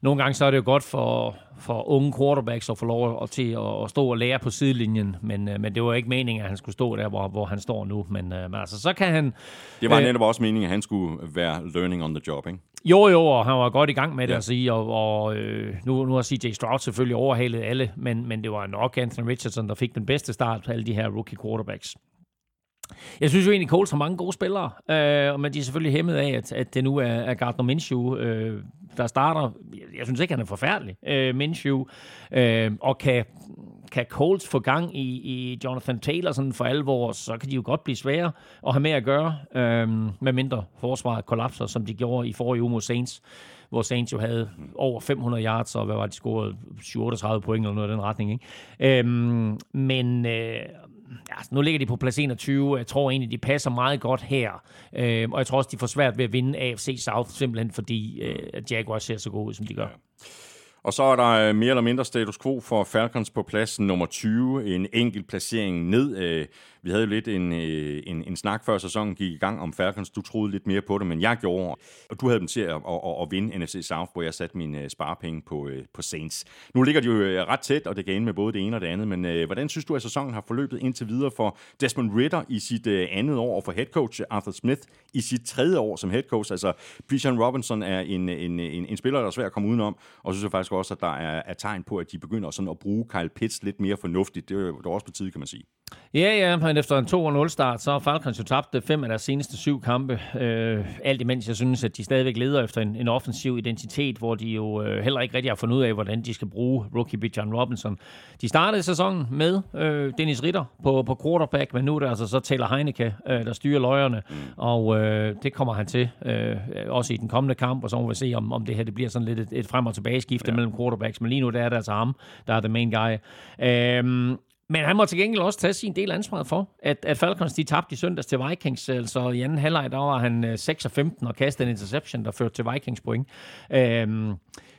nogle gange så er det jo godt for, for unge quarterbacks at få lov at, til at, at stå og lære på sidelinjen, men, øh, men det var ikke meningen, at han skulle stå der, hvor, hvor han står nu. Men, øh, men altså, så kan han...
Det var
Øh,
netop også meningen, at han skulle være learning on the job, ikke?
Jo, jo, og han var godt i gang med det
Ja.
at sige, og, og øh, nu, nu har CJ Stroud selvfølgelig overhalet alle, men, men det var nok Anthony Richardson, der fik den bedste start på alle de her rookie quarterbacks. Jeg synes jo egentlig, Coles har mange gode spillere, øh, men de er selvfølgelig hæmmet af, at, at det nu er, er Gardner Minshew, øh, der starter. Jeg, jeg synes ikke, han er forfærdelig, øh, Minshew, øh, og kan, kan Colts få gang i, i Jonathan Taylor sådan for alvor, så kan de jo godt blive svære at have med at gøre, øh, med mindre forsvaret kollapser, som de gjorde i forrige uge mod Saints, hvor Saints jo havde over 500 yards, og hvad var det, de scorede 37 point eller noget i den retning. Ikke? Øhm, men øh, altså, nu ligger de på plads 21. Jeg tror egentlig, de passer meget godt her. Øh, og jeg tror også, de får svært ved at vinde AFC South, simpelthen fordi øh, Jaguars ser så gode ud, som de gør.
Og så er der øh, mere eller mindre status quo for Falcons på plads nummer 20. En enkelt placering ned. Øh, vi havde jo lidt en, øh, en, en snak før sæsonen gik i gang om Falcons. Du troede lidt mere på det, men jeg gjorde. Og du havde dem til at, at, at, at vinde NFC South, hvor jeg satte mine øh, sparepenge på, øh, på Saints. Nu ligger de jo øh, ret tæt, og det kan ende med både det ene og det andet. Men øh, hvordan synes du, at sæsonen har forløbet indtil videre for Desmond Ritter i sit øh, andet år, og for head coach Arthur Smith i sit tredje år som head coach? Altså, Bijan Robinson er en, en, en, en spiller, der er svær at komme udenom, og så synes jeg faktisk også, at der er, er tegn på, at de begynder sådan at bruge Kyle Pitts lidt mere fornuftigt. Det er jo også på tide, kan man sige.
Ja, ja, men efter en 2-0-start, så har Falcons jo tabt øh, fem af deres seneste syv kampe. Øh, alt imens jeg synes, at de stadigvæk leder efter en, en offensiv identitet, hvor de jo øh, heller ikke rigtig har fundet ud af, hvordan de skal bruge rookie Bijan Robinson. De startede sæsonen med øh, Dennis Ritter på, på quarterback, men nu er det altså så Taylor Heineke, øh, der styrer løjerne, mm. og øh, det kommer han til øh, også i den kommende kamp, og så må vi se, om, om det her det bliver sådan lidt et, et frem- og tilbage skifte ja. mellem quarterbacks, men lige nu der er det altså ham, der er the main guy. Øh, men han må til gengæld også tage sin del af ansvaret for, at, at Falcons de tabte i søndags til Vikings. Altså i anden halvleg, der var han 6 og 15 og kastede en interception, der førte til Vikings point. Øhm,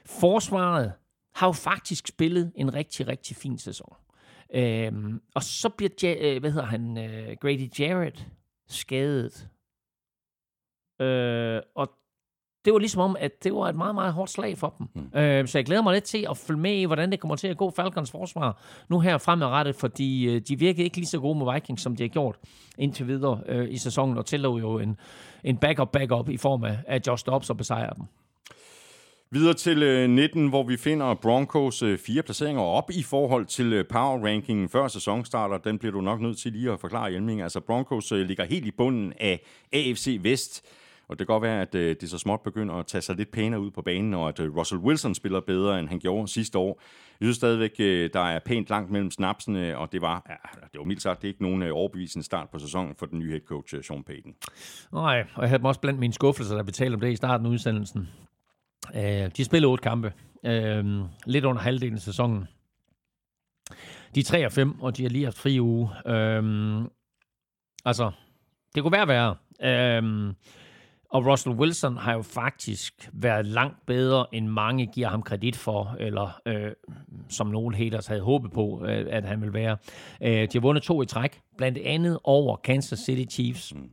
forsvaret har jo faktisk spillet en rigtig, rigtig fin sæson. Øhm, og så bliver, ja, øh, hvad hedder han, øh, Grady Jarrett skadet. Øh, og det var ligesom om, at det var et meget, meget hårdt slag for dem. Mm. Øh, så jeg glæder mig lidt til at følge med i, hvordan det kommer til at gå Falcons forsvar nu her fremadrettet, fordi øh, de virkede ikke lige så gode med Vikings, som de har gjort indtil videre øh, i sæsonen, og tillod jo en, en backup-backup i form af, af Josh Dobbs og besejre dem.
Videre til øh, 19, hvor vi finder Broncos øh, fire placeringer op i forhold til øh, power rankingen før sæsonstarter. Den bliver du nok nødt til lige at forklare, Hjelming. Altså Broncos øh, ligger helt i bunden af AFC Vest. Og det kan godt være, at øh, det så småt begynder at tage sig lidt pænere ud på banen, og at øh, Russell Wilson spiller bedre, end han gjorde sidste år. Jeg synes stadigvæk, øh, der er pænt langt mellem snapsene, og det var, ja, det var mildt sagt, det er ikke nogen øh, overbevisende start på sæsonen for den nye head coach, øh, Sean Payton.
Nej, og jeg havde dem også blandt mine skuffelser, der betalte om det i starten af udsendelsen. Øh, de spillede otte kampe. Øh, lidt under halvdelen af sæsonen. De er 3 og 5, og de har lige haft fri uge. Øh, altså, det kunne være værre. Øhm, og Russell Wilson har jo faktisk været langt bedre, end mange giver ham kredit for, eller øh, som nogle haters havde håbet på, øh, at han ville være. Øh, de har vundet to i træk, blandt andet over Kansas City Chiefs. Mm.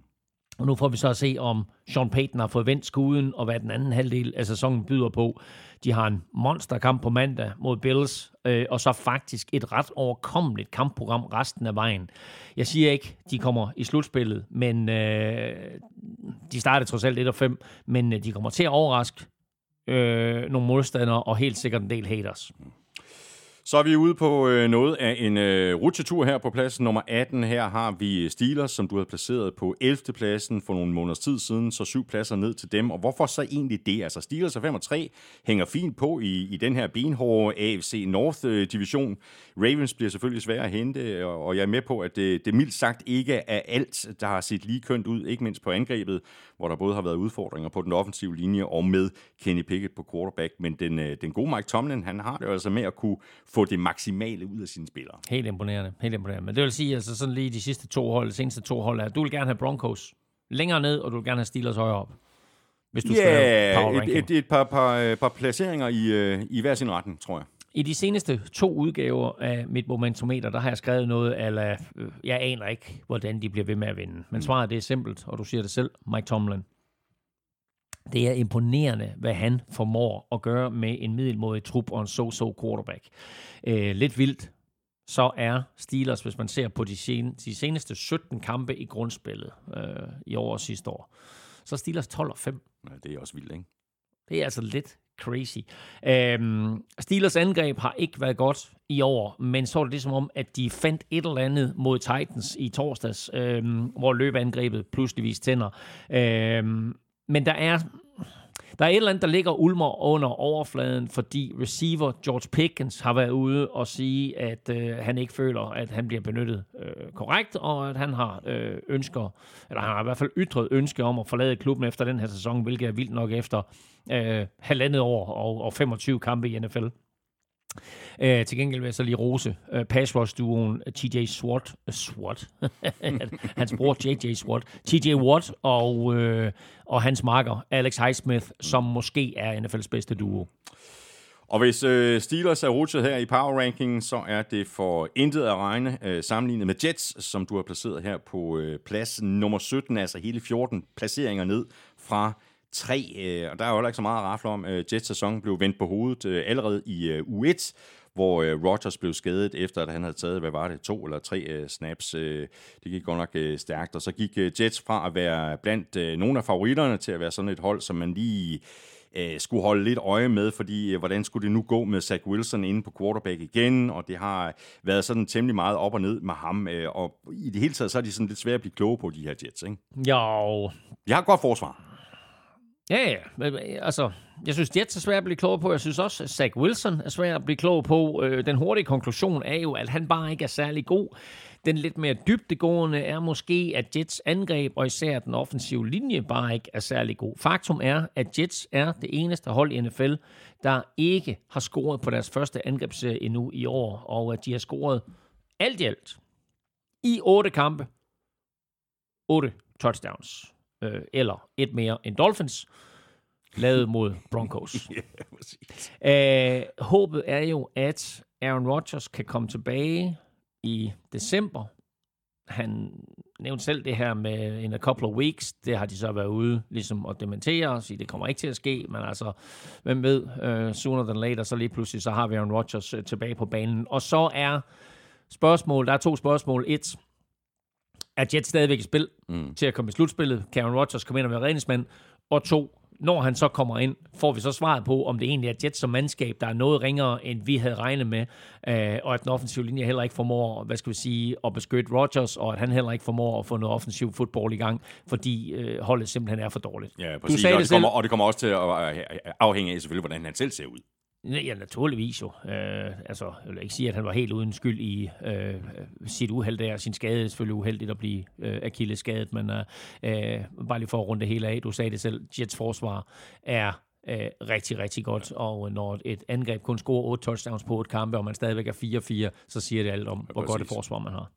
Og nu får vi så at se, om Sean Payton har fået vendt skuden, og hvad den anden halvdel af sæsonen byder på. De har en monsterkamp på mandag mod Bills, øh, og så faktisk et ret overkommeligt kampprogram resten af vejen. Jeg siger ikke, de kommer i slutspillet, men øh, de startede trods alt 1 og 5, men øh, de kommer til at overraske øh, nogle modstandere, og helt sikkert en del haters.
Så er vi ude på øh, noget af en øh, rutsjetur her på pladsen nummer 18. Her har vi øh, Steelers, som du har placeret på 11. pladsen for nogle måneders tid siden, så syv pladser ned til dem. Og hvorfor så egentlig det? Altså Steelers er 5 og 3, hænger fint på i, i den her benhårde AFC North-division. Øh, Ravens bliver selvfølgelig svære at hente, og, og jeg er med på, at det, det mildt sagt ikke er alt, der har set lige kønt ud, ikke mindst på angrebet, hvor der både har været udfordringer på den offensive linje og med Kenny Pickett på quarterback. Men den, øh, den gode Mike Tomlin, han har det jo altså med at kunne få det maksimale ud af sine spillere.
Helt imponerende, helt imponerende. Men det vil sige, altså sådan lige de sidste to hold, de seneste to hold, er, at du vil gerne have Broncos længere ned, og du vil gerne have Steelers højere op. Hvis du skal lave power
Ja,
ranking.
et, et, et par, par, øh, par placeringer i, øh, i hver sin retning, tror jeg.
I de seneste to udgaver af mit momentometer, der har jeg skrevet noget, ala, øh, jeg aner ikke, hvordan de bliver ved med at vinde. Men svaret det er simpelt, og du siger det selv, Mike Tomlin. Det er imponerende, hvad han formår at gøre med en middelmodig trup og en so-so quarterback. Øh, lidt vildt, så er Steelers, hvis man ser på de, sen, de seneste 17 kampe i grundspillet øh, i år og sidste år, så er Steelers 12 og 5.
Ja, det er også vildt, ikke?
Det er altså lidt crazy. Øhm, Steelers angreb har ikke været godt i år, men så er det ligesom om, at de fandt et eller andet mod Titans i torsdags, øhm, hvor løbeangrebet pludselig viste tænder. Øhm, men der er, der er et eller andet, der ligger ulmer under overfladen, fordi receiver George Pickens har været ude og sige, at øh, han ikke føler, at han bliver benyttet øh, korrekt, og at han har øh, ønsker, eller han har i hvert fald ytret ønske om at forlade klubben efter den her sæson, hvilket er vildt nok efter øh, halvandet år og, og 25 kampe i NFL. Øh, til gengæld vil jeg så lige rose øh, pass rush duoen øh, TJ Swart. Øh, Swart? Hans bror JJ Swart. TJ Watt og, øh, og hans marker Alex Highsmith, som måske er NFL's bedste duo.
Og hvis øh, Steelers er rutsjet her i power ranking, så er det for intet at regne øh, sammenlignet med Jets, som du har placeret her på øh, plads nummer 17, altså hele 14 placeringer ned fra 3. Øh, og der er jo heller ikke så meget at rafle om. Øh, Jets sæson blev vendt på hovedet øh, allerede i øh, U1, hvor øh, Rodgers blev skadet efter, at han havde taget, hvad var det, to eller tre øh, snaps. Øh, det gik godt nok øh, stærkt, og så gik øh, Jets fra at være blandt øh, nogle af favoritterne til at være sådan et hold, som man lige øh, skulle holde lidt øje med, fordi øh, hvordan skulle det nu gå med Zach Wilson inde på quarterback igen, og det har været sådan temmelig meget op og ned med ham, øh, og i det hele taget, så er de sådan lidt svære at blive kloge på, de her Jets, ikke?
Jo,
De har et godt forsvar.
Ja, ja. Altså, jeg synes, Jets er svært at blive klog på. Jeg synes også, at Zach Wilson er svært at blive klog på. Øh, den hurtige konklusion er jo, at han bare ikke er særlig god. Den lidt mere dybdegående er måske, at Jets angreb, og især den offensive linje, bare ikke er særlig god. Faktum er, at Jets er det eneste hold i NFL, der ikke har scoret på deres første angrebsserie endnu i år, og at de har scoret alt i alt i otte kampe, otte touchdowns, øh, eller et mere end Dolphins, lavet mod Broncos.
Præcis.
Øh, håbet er jo, at Aaron Rodgers kan komme tilbage i december. Han nævnte selv det her med in a couple of weeks. Det har de så været ude ligesom at dementere og sige, det kommer ikke til at ske. Men altså, hvem ved, uh, sooner than later, så lige pludselig, så har vi Aaron Rodgers uh, tilbage på banen. Og så er spørgsmål, der er to spørgsmål. Et, er Jets stadigvæk i spil mm. til at komme i slutspillet? Kan Aaron Rodgers komme ind og være redningsmand? Og to, når han så kommer ind, får vi så svaret på, om det egentlig er Jets som mandskab, der er noget ringere, end vi havde regnet med, øh, og at den offensive linje heller ikke formår, hvad skal vi sige, at beskytte Rodgers, og at han heller ikke formår at få noget offensiv fodbold i gang, fordi øh, holdet simpelthen er for dårligt.
Ja, præcis.
sagde
og,
det
det
selv.
kommer, og det kommer også til at øh, afhænge af selvfølgelig, hvordan han selv ser ud.
Ja, naturligvis jo. Øh, altså, jeg vil ikke sige, at han var helt uden skyld i øh, sit uheld der. Sin skade er selvfølgelig uheldigt at blive øh, Achilles skadet, men øh, øh, bare lige for at runde det hele af. Du sagde det selv, Jets forsvar er øh, rigtig, rigtig godt, og når et angreb kun scorer 8 touchdowns på et kampe, og man stadigvæk er 4-4, så siger det alt om, hvor godt et forsvar man har.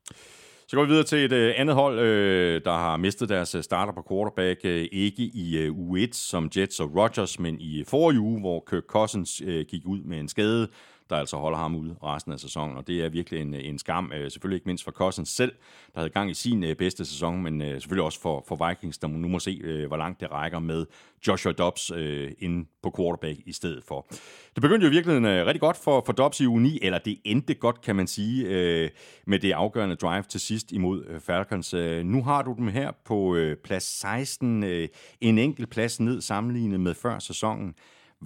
Så går vi videre til et øh, andet hold, øh, der har mistet deres øh, starter på quarterback. Øh, ikke i øh, uge 1 som Jets og Rodgers, men i forrige uge, hvor Kirk Cousins øh, gik ud med en skade, der altså holder ham ude resten af sæsonen. Og det er virkelig en, en skam. Øh, selvfølgelig ikke mindst for Cousins selv, der havde gang i sin øh, bedste sæson, men øh, selvfølgelig også for, for Vikings, der nu må se, hvor langt det rækker med Joshua Dobbs øh, inde på quarterback i stedet for. Det begyndte jo virkelig øh, rigtig godt for, for Dobbs i uge 9, eller det endte godt, kan man sige, øh, med det afgørende drive til sidst imod øh, Falcons. Øh, nu har du dem her på øh, plads 16, øh, en enkelt plads ned sammenlignet med før sæsonen.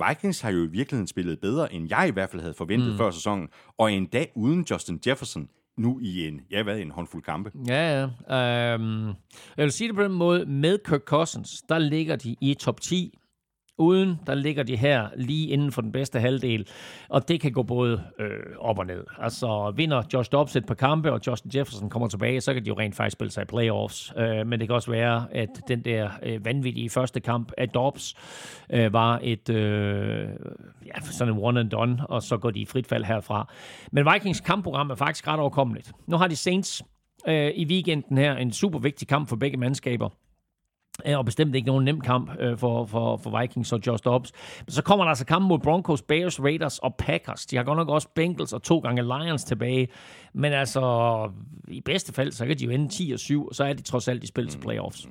Vikings har jo i virkeligheden spillet bedre, end jeg i hvert fald havde forventet mm. før sæsonen, og endda uden Justin Jefferson nu i en, ja hvad, en håndfuld kampe.
Ja, ja. Øhm, jeg vil sige det på den måde, med Kirk Cousins, der ligger de i top 10. Uden, der ligger de her lige inden for den bedste halvdel, og det kan gå både øh, op og ned. Altså vinder Josh Dobbs et par kampe, og Justin Jefferson kommer tilbage, så kan de jo rent faktisk spille sig i playoffs. Øh, men det kan også være, at den der øh, vanvittige første kamp af Dobbs øh, var et øh, ja, sådan en one and done, og så går de i frit fald herfra. Men Vikings kampprogram er faktisk ret overkommeligt. Nu har de Saints øh, i weekenden her, en super vigtig kamp for begge mandskaber. Øh, og bestemt ikke nogen nem kamp øh, for, for, for Vikings og Josh Dobbs. Men så kommer der altså kampe mod Broncos, Bears, Raiders og Packers. De har godt nok også Bengals og to gange Lions tilbage. Men altså, i bedste fald, så kan de jo ende 10 og 7, og så er de trods alt i spil til playoffs.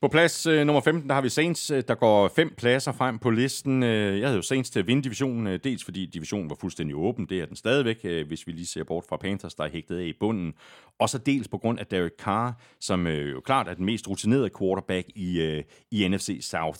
På plads øh, nummer 15, der har vi Saints, øh, der går fem pladser frem på listen. Øh, jeg havde jo Saints til at vinde divisionen, øh, dels fordi divisionen var fuldstændig åben, det er den stadigvæk, hvis vi lige ser bort fra Panthers, der er hægtet af i bunden. Og så dels på grund af Derek Carr, som øh, jo klart er den mest rutinerede quarterback i, øh, i NFC South.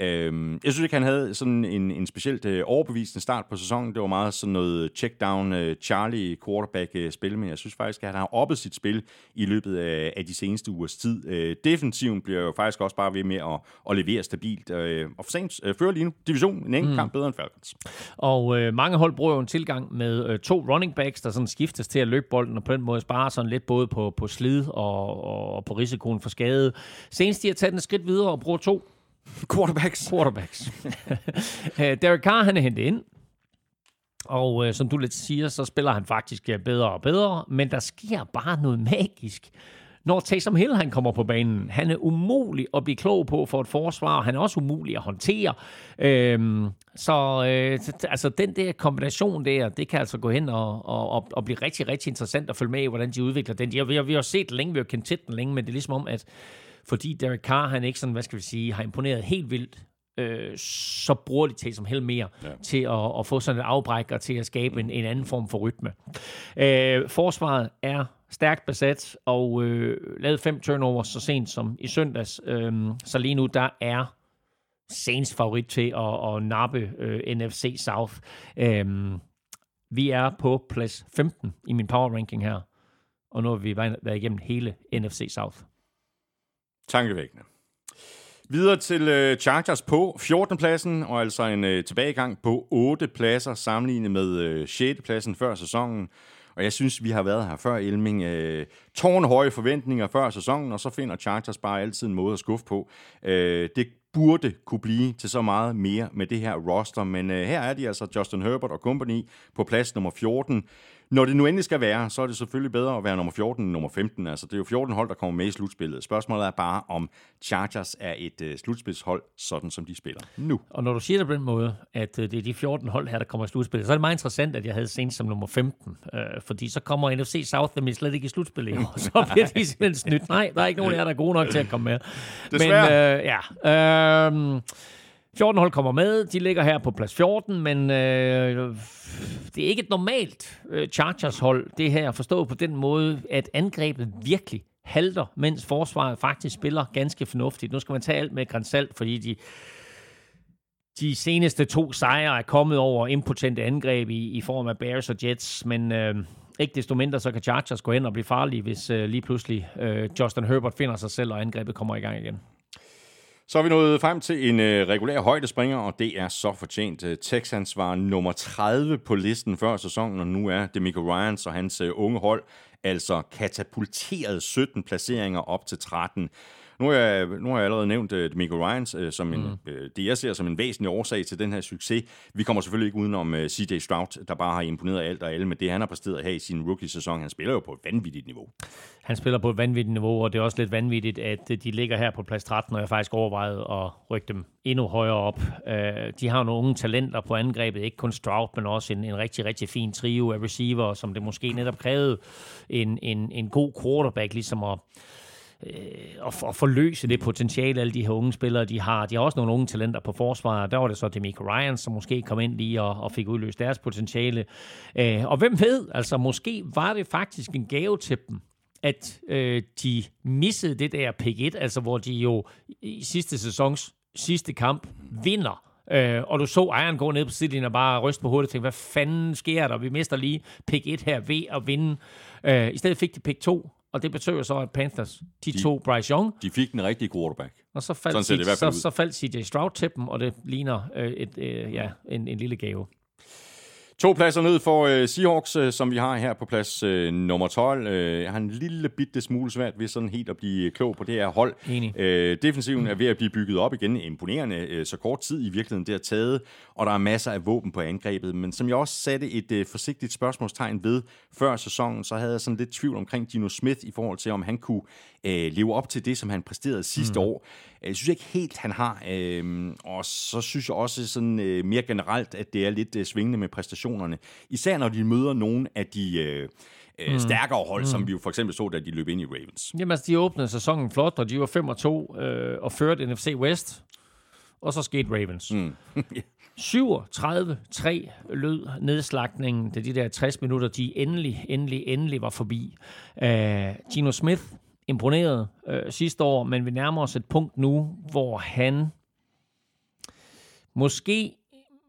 Øh, jeg synes ikke, han havde sådan en, en specielt øh, overbevisende start på sæsonen. Det var meget sådan noget check-down øh, Charlie quarterback-spil, men jeg synes faktisk, at han har oppet sit spil i løbet af, af de seneste ugers tid. Øh, defensiven bliver jo faktisk også bare ved med at, at levere stabilt. Øh, og for Saints øh, fører lige nu divisionen en enkelt mm. kamp bedre end Falcons.
Og øh, mange hold bruger jo en tilgang med øh, to running backs, der sådan skiftes til at løbe bolden, og på den måde sparer sådan lidt både på, på slid og, og på risikoen for skade. Senest de har taget en skridt videre og bruger to
Quarterbacks.
quarterbacks. Øh, Derek Carr, han er hentet ind. Og øh, som du lidt siger, så spiller han faktisk øh, bedre og bedre, men der sker bare noget magisk. Når Taysom Hill han kommer på banen, han er umulig at blive klog på for et forsvar, han er også umulig at håndtere. Øhm, så øh, altså den der kombination der, det kan altså gå hen og, og, og, blive rigtig, rigtig interessant at følge med i, hvordan de udvikler den. De vi, har, vi har set længe, vi har kendt til den længe, men det er ligesom om, at fordi Derek Carr, han ikke sådan, hvad skal vi sige, har imponeret helt vildt, øh, så bruger de Taysom Hill mere ja. til at, at få sådan et afbræk og til at skabe en, en anden form for rytme. Øh, forsvaret er stærkt besat og øh, lavet fem turnovers så sent som i søndags. Øhm, så lige nu, der er Saints favorit til at, at nappe øh, NFC South. Øhm, vi er på plads 15 i min power ranking her, og nu har vi været igennem hele NFC South.
Tankevækkende. Videre til øh, Chargers på 14. pladsen, og altså en øh, tilbagegang på 8 pladser sammenlignet med øh, 6. pladsen før sæsonen. Og jeg synes, vi har været her før, Elming. Øh, tårnhøje forventninger før sæsonen, og så finder Chargers bare altid en måde at skuffe på. Øh, det burde kunne blive til så meget mere med det her roster, men øh, her er de altså Justin Herbert og company på plads nummer 14. Når det nu endelig skal være, så er det selvfølgelig bedre at være nummer 14 end nummer 15. Altså, det er jo 14 hold, der kommer med i slutspillet. Spørgsmålet er bare, om Chargers er et øh, slutspilshold, sådan som de spiller nu.
Og når du siger det på den måde, at øh, det er de 14 hold her, der kommer i slutspillet, så er det meget interessant, at jeg havde Saints som nummer 15. Øh, fordi så kommer NFC South nemlig slet ikke i slutspillet i år. Så bliver de simpelthen snydt. Nej, der er ikke nogen af jer, der er gode nok til at komme med.
Desværre.
Men øh, ja, øh, 14 hold kommer med. De ligger her på plads 14, men øh, det er ikke et normalt øh, Chargers-hold, det her forstå på den måde, at angrebet virkelig halter, mens forsvaret faktisk spiller ganske fornuftigt. Nu skal man tage alt med grænsalt, fordi de, de seneste to sejre er kommet over impotente angreb i, i form af Bears og Jets, men øh, ikke desto mindre, så kan Chargers gå hen og blive farlige, hvis øh, lige pludselig øh, Justin Herbert finder sig selv, og angrebet kommer i gang igen.
Så er vi nået frem til en øh, regulær højdespringer, og det er så fortjent. Øh, Texans var nummer 30 på listen før sæsonen, og nu er Demico Ryans og hans øh, unge hold altså katapulteret 17 placeringer op til 13. Nu har jeg, nu har jeg allerede nævnt uh, Demico Ryans uh, som en, uh, det, jeg ser som en væsentlig årsag til den her succes. Vi kommer selvfølgelig ikke udenom uh, CJ Stroud, der bare har imponeret alt og alle med det, han har præsteret her i sin rookie-sæson. Han spiller jo på et vanvittigt niveau.
Han spiller på et vanvittigt niveau, og det er også lidt vanvittigt, at de ligger her på plads 13, og jeg faktisk overvejet at rykke dem endnu højere op. Øh, De har nogle unge talenter på angrebet, ikke kun Stroud, men også en, en rigtig, rigtig fin trio af receiver, som det måske netop krævede en, en, en god quarterback, ligesom at, Øh, at, at forløse det potentiale, alle de her unge spillere, de har. De har også nogle unge talenter på forsvaret. Der var det så Demico Ryan, som måske kom ind lige og, og fik udløst deres potentiale. Øh, og hvem ved, altså måske var det faktisk en gave til dem, at øh, de missede det der pick 1, altså hvor de jo i sidste sæsons sidste kamp vinder. Øh, og du så ejeren gå ned på sidelinjen og bare ryste på hovedet og tænke, hvad fanden sker der? Vi mister lige pick 1 her ved at vinde. Øh, I stedet fik de pick 2, og det betød jo så, at Panthers, de, de tog Bryce Young,
De fik den rigtige quarterback.
og så
Sådan
faldt,
fald
så,
ud.
så faldt CJ Stroud til dem, og det ligner øh, et, øh, ja, en, en lille gave.
To pladser ned for øh, Seahawks, øh, som vi har her på plads øh, nummer 12. Øh, jeg har en lille bitte smule svært ved sådan helt at blive klog på det her hold.
Enig.
Øh, defensiven er ved at blive bygget op igen. Imponerende. Øh, så kort tid i virkeligheden det har taget, og der er masser af våben på angrebet. Men som jeg også satte et øh, forsigtigt spørgsmålstegn ved før sæsonen, så havde jeg sådan lidt tvivl omkring Dino Smith i forhold til, om han kunne øh, leve op til det, som han præsterede sidste mm. år. Jeg synes ikke helt, han har. Øh, og så synes jeg også sådan øh, mere generelt, at det er lidt øh, svingende med præstationerne. Især når de møder nogle af de... Øh, øh, stærkere hold, mm. som vi jo for eksempel så, da de løb ind i Ravens.
Jamen, altså, de åbnede sæsonen flot, og de var 5 og 2 øh, og førte NFC West. Og så skete Ravens. Mm. 37-3 lød nedslagningen, da de der 60 minutter, de endelig, endelig, endelig var forbi. Uh, Gino Smith imponeret øh, sidste år, men vi nærmer os et punkt nu, hvor han måske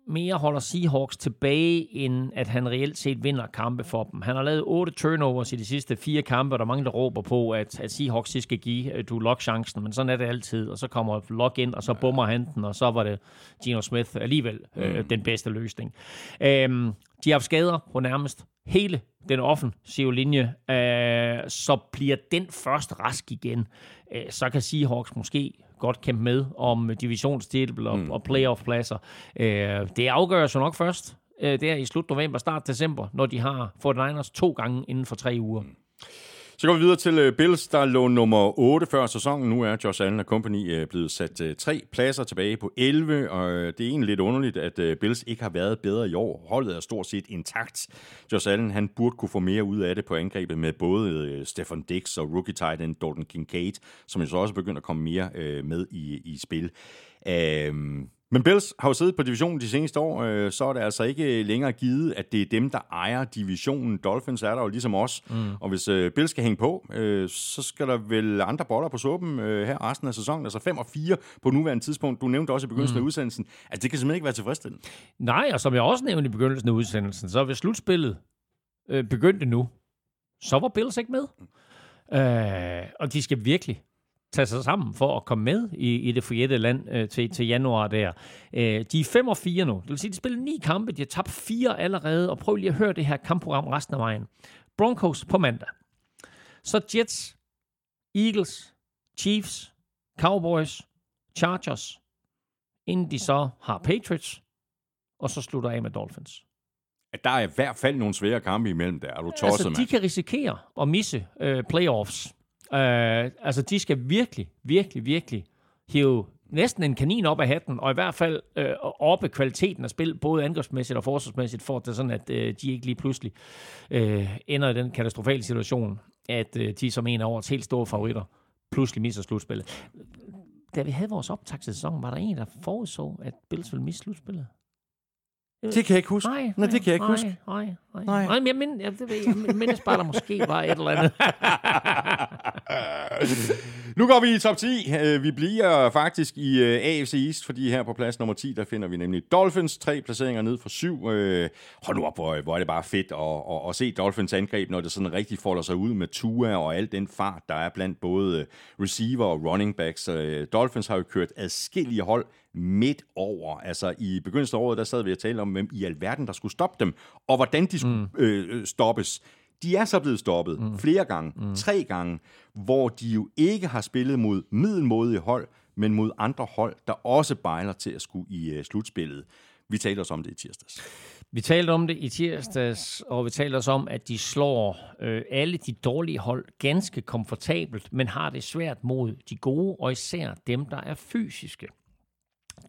mere holder Seahawks tilbage, end at han reelt set vinder kampe for dem. Han har lavet otte turnovers i de sidste fire kampe, og der er mange, der råber på, at, at Seahawks skal give uh, du Lock chancen, men sådan er det altid. Og så kommer Lock ind, og så bummer han den, og så var det Gino Smith alligevel øh, den bedste løsning. Øhm, de har haft skader på nærmest hele den offensive linje, øh, så bliver den først rask igen. Øh, så kan Seahawks måske godt kæmpe med om divisionstitel og, mm. og playoff-pladser. Øh, det afgøres jo nok først øh, der i slut november, start december, når de har 49ers to gange inden for tre uger. Mm.
Så går vi videre til øh, Bills, der lå nummer 8 før sæsonen. Nu er Josh Allen og company øh, blevet sat øh, tre pladser tilbage på 11, og det er egentlig lidt underligt, at Bills ikke har været bedre i år. Holdet er stort set intakt. Josh Allen, han burde kunne få mere ud af det på angrebet med både Stefan Dix og rookie tight end Dalton Kincaid, som jo så også begynder at komme mere med i, i spil. Øhm, men Bills har jo siddet på divisionen de seneste år, øh, så er det altså ikke længere givet, at det er dem, der ejer divisionen. Dolphins er der jo ligesom os, mm. og hvis øh, Bills skal hænge på, øh, så skal der vel andre boller på suppen øh, her resten af sæsonen. Altså 5 og 4 på nuværende tidspunkt. Du nævnte også i begyndelsen mm. af udsendelsen. Altså det kan simpelthen ikke være tilfredsstillende.
Nej, og som jeg også nævnte i begyndelsen af udsendelsen, så hvis slutspillet øh, begyndte nu, så var Bills ikke med. Øh, og de skal virkelig tage sig sammen for at komme med i, i det forjætte land øh, til, til januar der. Øh, de er 5 og 4 nu. Det vil sige, de spiller ni kampe. De har tabt fire allerede. Og prøv lige at høre det her kampprogram resten af vejen. Broncos på mandag. Så Jets, Eagles, Chiefs, Cowboys, Chargers, inden de så har Patriots, og så slutter af med Dolphins.
At der er i hvert fald nogle svære kampe imellem der. Er du tosset,
altså, de kan risikere at misse øh, playoffs Øh, altså, de skal virkelig, virkelig, virkelig hive næsten en kanin op af hatten, og i hvert fald øh, oppe kvaliteten af spil, både angrebsmæssigt og forsvarsmæssigt, for at det sådan, at øh, de ikke lige pludselig øh, ender i den katastrofale situation, at øh, de som en af årets helt store favoritter pludselig misser slutspillet. Da vi havde vores optagelsessæson, var der en, der forudså, at Bills ville miste slutspillet.
Det kan jeg ikke huske.
Nej, nej, det kan jeg ikke
nej,
huske. Nej, nej, nej. nej men jeg, mind, jeg, det ved, jeg mindes bare, der måske var et eller andet.
Nu går vi i top 10. Øh, vi bliver faktisk i øh, AFC East, fordi her på plads nummer 10, der finder vi nemlig Dolphins. Tre placeringer ned for syv. Øh, hold nu op, hvor, hvor er det bare fedt at, at, at se Dolphins angreb, når det sådan rigtig folder sig ud med Tua og al den fart, der er blandt både receiver og running backs. Dolphins har jo kørt adskillige hold midt over. Altså i begyndelsen af året, der sad vi og talte om, hvem i alverden, der skulle stoppe dem, og hvordan de skulle mm. øh, stoppes. De er så blevet stoppet mm. flere gange, mm. tre gange, hvor de jo ikke har spillet mod middelmodige hold, men mod andre hold, der også bejler til at skulle i uh, slutspillet. Vi talte os om det i tirsdags.
Vi talte om det i tirsdags, og vi talte også om, at de slår øh, alle de dårlige hold ganske komfortabelt, men har det svært mod de gode, og især dem, der er fysiske.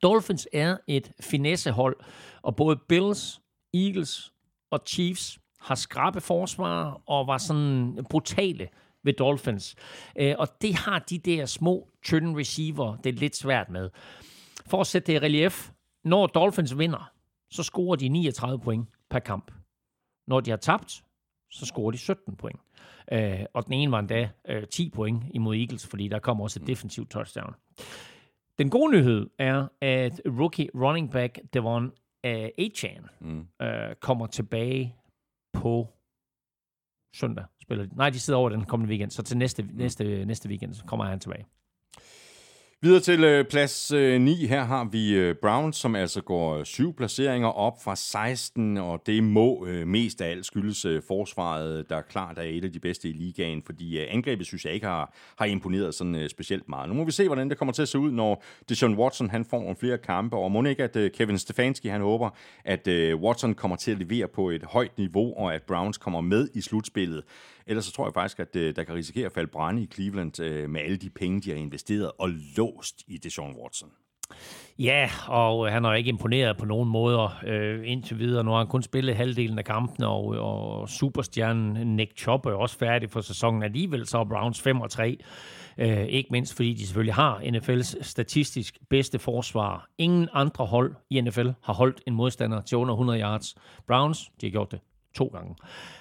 Dolphins er et finessehold, og både Bills, Eagles og Chiefs har skrabe forsvar og var sådan brutale ved Dolphins. Øh, og det har de der små, tynde receiver, det er lidt svært med. For at sætte det i relief, når Dolphins vinder, så scorer de 39 point per kamp. Når de har tabt, så scorer de 17 point. Øh, og den ene var endda 10 point imod Eagles, fordi der kom også et defensivt touchdown. Den gode nyhed er, at rookie running back Devon uh, Achan mm. uh, kommer tilbage på søndag. Spiller de. Nej, de sidder over den kommende weekend, så til næste, mm. næste, næste weekend så kommer han tilbage.
Videre til øh, plads øh, 9. Her har vi øh, Browns, som altså går øh, syv placeringer op fra 16, og det må øh, mest af alt skyldes øh, forsvaret, der klart er et af de bedste i ligaen, fordi øh, angrebet synes jeg ikke har, har imponeret sådan øh, specielt meget. Nu må vi se, hvordan det kommer til at se ud, når Deshaun Watson han får nogle flere kampe, og må ikke, at øh, Kevin Stefanski han håber, at øh, Watson kommer til at levere på et højt niveau, og at Browns kommer med i slutspillet. Ellers så tror jeg faktisk, at øh, der kan risikere at falde brænde i Cleveland øh, med alle de penge, de har investeret og låst i Deshaun Watson.
Ja, og øh, han har ikke imponeret på nogen måder øh, indtil videre. Nu har han kun spillet halvdelen af kampen, og, og superstjernen Nick Chubb er også færdig for sæsonen. Alligevel så er Browns 5 og 3. Øh, ikke mindst fordi de selvfølgelig har NFL's statistisk bedste forsvar. Ingen andre hold i NFL har holdt en modstander til under 100 yards. Browns, de har gjort det to gange.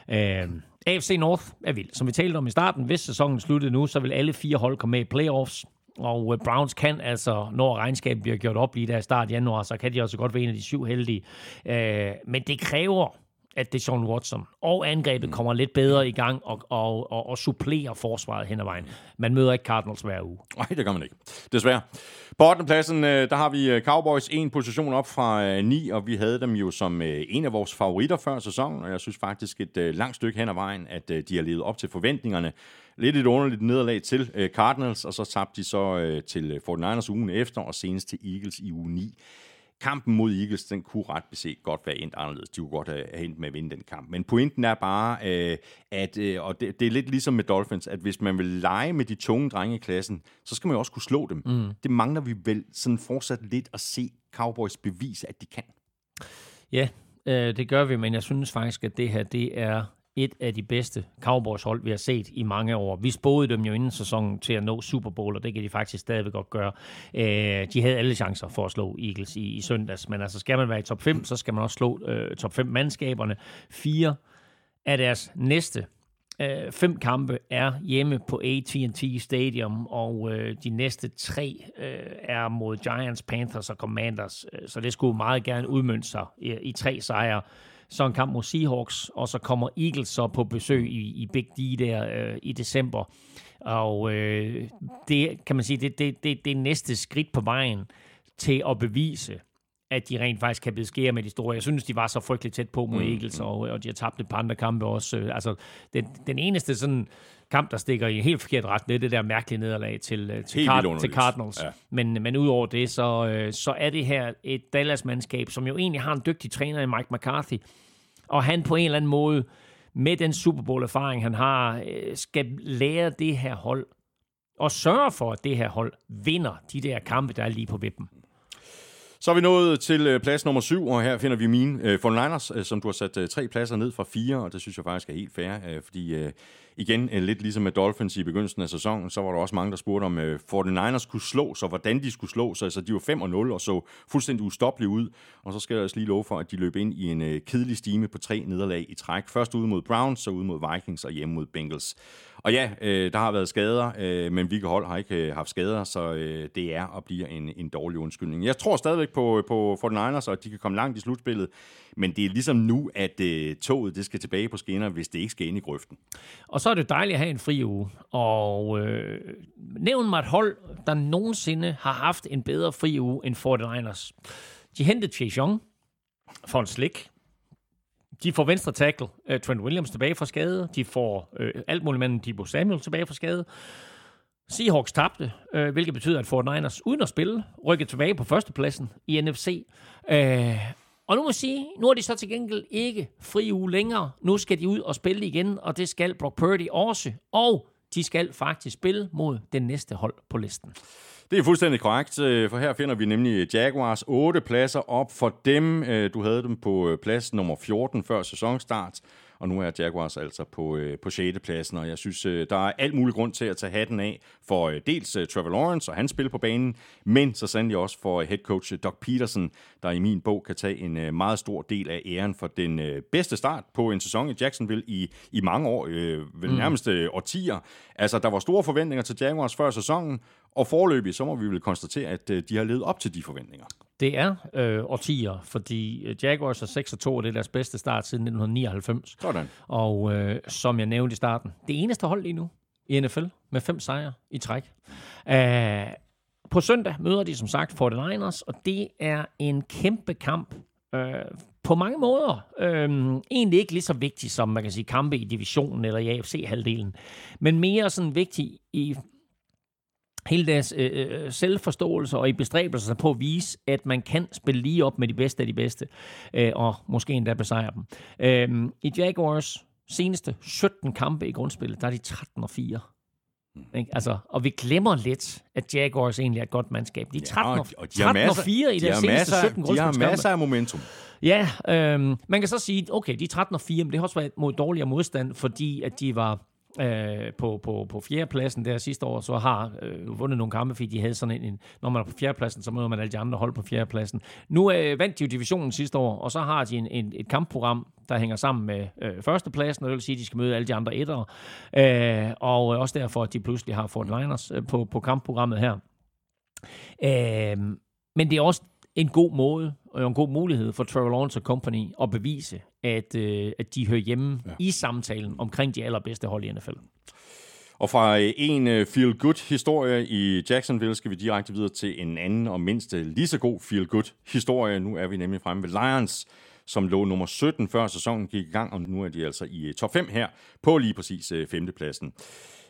Øh, AFC North er vild. Som vi talte om i starten, hvis sæsonen sluttede nu, så vil alle fire hold komme med i playoffs. Og øh, Browns kan altså, når regnskabet bliver gjort op lige der i start januar, så kan de også godt være en af de syv heldige. Øh, men det kræver, at det er Sean Watson og angrebet kommer lidt bedre i gang og, og, og, og supplerer forsvaret hen ad vejen. Man møder ikke Cardinals hver uge.
Nej, det gør man ikke. Desværre. På 8. pladsen, øh, der har vi øh, Cowboys en position op fra 9, og vi havde dem jo som øh, en af vores favoritter før sæsonen, og jeg synes faktisk et langt stykke hen ad vejen, at de har levet op til forventningerne. Lidt et underligt nederlag til Cardinals, og så tabte de så til 49ers ugen efter, og senest til Eagles i uge 9 kampen mod Eagles, den kunne ret beset godt være endt anderledes. De kunne godt have endt med at vinde den kamp. Men pointen er bare, øh, at, øh, og det, det er lidt ligesom med Dolphins, at hvis man vil lege med de tunge drenge i klassen, så skal man jo også kunne slå dem. Mm. Det mangler vi vel sådan fortsat lidt at se Cowboys bevise, at de kan.
Ja, øh, det gør vi, men jeg synes faktisk, at det her, det er et af de bedste Cowboys-hold, vi har set i mange år. Vi spåede dem jo inden sæsonen til at nå Super Bowl, og det kan de faktisk stadigvæk godt gøre. Øh, de havde alle chancer for at slå Eagles i, i søndags, men altså skal man være i top 5, så skal man også slå øh, top 5 mandskaberne. Fire af deres næste øh, fem kampe er hjemme på AT&T Stadium, og øh, de næste tre øh, er mod Giants, Panthers og Commanders, øh, så det skulle meget gerne udmønte sig i, i tre sejre så en kamp mod Seahawks, og så kommer Eagles så på besøg i, i Big D der øh, i december. Og øh, det kan man sige, det, det, det, det er næste skridt på vejen til at bevise, at de rent faktisk kan beskære med de store. Jeg synes, de var så frygteligt tæt på mod mm. Eagles, og, og de har tabt et par andre kampe også. Altså, den, den eneste sådan kamp, der stikker i en helt forkert retning, det er det der mærkelige nederlag til, øh, til, Card- til Cardinals. Ja. Men, men udover det, så, øh, så er det her et Dallas-mandskab, som jo egentlig har en dygtig træner i Mike McCarthy, og han på en eller anden måde, med den Super Bowl-erfaring, han har, øh, skal lære det her hold, og sørge for, at det her hold vinder de der kampe, der er lige på vippen.
Så er vi nået til plads nummer syv, og her finder vi mine øh, 49ers, øh, som du har sat øh, tre pladser ned fra fire, og det synes jeg faktisk er helt fair, øh, fordi øh, igen, øh, lidt ligesom med Dolphins i begyndelsen af sæsonen, så var der også mange, der spurgte om øh, 49ers kunne slå sig, hvordan de skulle slå sig, altså de var 5-0 og så fuldstændig ustoppelige ud, og så skal jeg også lige love for, at de løb ind i en øh, kedelig stime på tre nederlag i træk. Først ude mod Browns, så ude mod Vikings og hjemme mod Bengals. Og ja, øh, der har været skader, øh, men Vigge Hold har ikke øh, haft skader, så øh, det er og bliver en, en dårlig undskyldning. Jeg tror stadigvæk på, øh, på 49ers, og at de kan komme langt i slutspillet, men det er ligesom nu, at øh, toget det skal tilbage på skinner, hvis det ikke skal ind i grøften.
Og så er det dejligt at have en fri uge, og øh, nævn mig et hold, der nogensinde har haft en bedre fri uge end 49ers. De hentede Chase Young for en slik, de får venstre tackle uh, Trent Williams tilbage fra skade. De får uh, alt muligt manden Debo Samuel tilbage fra skade. Seahawks tabte, uh, hvilket betyder, at 49ers uden at spille rykkede tilbage på førstepladsen i NFC. Uh, og nu må jeg sige, nu er de så til gengæld ikke fri uge længere. Nu skal de ud og spille igen, og det skal Brock Purdy også. Og de skal faktisk spille mod den næste hold på listen.
Det er fuldstændig korrekt, øh, for her finder vi nemlig Jaguars 8 pladser op for dem. Øh, du havde dem på øh, plads nummer 14 før sæsonstart, og nu er Jaguars altså på, på 6. pladsen, og jeg synes, der er alt mulig grund til at tage hatten af for dels Trevor Lawrence og hans spil på banen, men så sandelig også for head coach Doug Peterson, der i min bog kan tage en meget stor del af æren for den bedste start på en sæson i Jacksonville i, i mange år, vel mm. nærmest årtier. Altså, der var store forventninger til Jaguars før sæsonen, og forløbig, så må vi vel konstatere, at øh, de har levet op til de forventninger.
Det er øh, årtier, fordi øh, Jaguars er 6 2, og det er deres bedste start siden 1999.
Sådan.
Og øh, som jeg nævnte i starten, det eneste hold lige nu i NFL med fem sejre i træk. Æh, på søndag møder de som sagt 49ers, og det er en kæmpe kamp øh, på mange måder. Øh, egentlig ikke lige så vigtig som man kan sige kampe i divisionen eller i AFC-halvdelen, men mere sådan vigtig i hele deres øh, øh, selvforståelse og i bestræbelser på at vise, at man kan spille lige op med de bedste af de bedste, øh, og måske endda besejre dem. Øh, I Jaguars seneste 17 kampe i grundspillet, der er de 13 og 4. Ikke? Altså, og vi glemmer lidt, at Jaguars egentlig er et godt mandskab. De er 13 og,
og
13 og 4 i
de
deres seneste
masser,
17
De har masser af momentum.
Ja, øhm, man kan så sige, okay, de er 13 og 4, men det har også været mod dårligere modstand, fordi at de var øh, på, på, på fjerdepladsen der sidste år, så har øh, vundet nogle kampe, fordi de havde sådan en, en, når man er på fjerdepladsen, så møder man alle de andre hold på fjerdepladsen. Nu øh, vandt de jo divisionen sidste år, og så har de en, en, et kampprogram, der hænger sammen med øh, førstepladsen, og det vil sige, at de skal møde alle de andre ettere. Øh, og øh, også derfor, at de pludselig har Fort Liners øh, på, på kampprogrammet her. Øh, men det er også en god måde og en god mulighed for Trevor Lawrence og Company at bevise, at, øh, at de hører hjemme ja. i samtalen omkring de allerbedste hold i NFL.
Og fra øh, en øh, feel-good-historie i Jacksonville skal vi direkte videre til en anden og mindst lige så god feel-good-historie. Nu er vi nemlig fremme ved Lions, som lå nummer 17 før sæsonen gik i gang, og nu er de altså i øh, top 5 her på lige præcis øh, femtepladsen.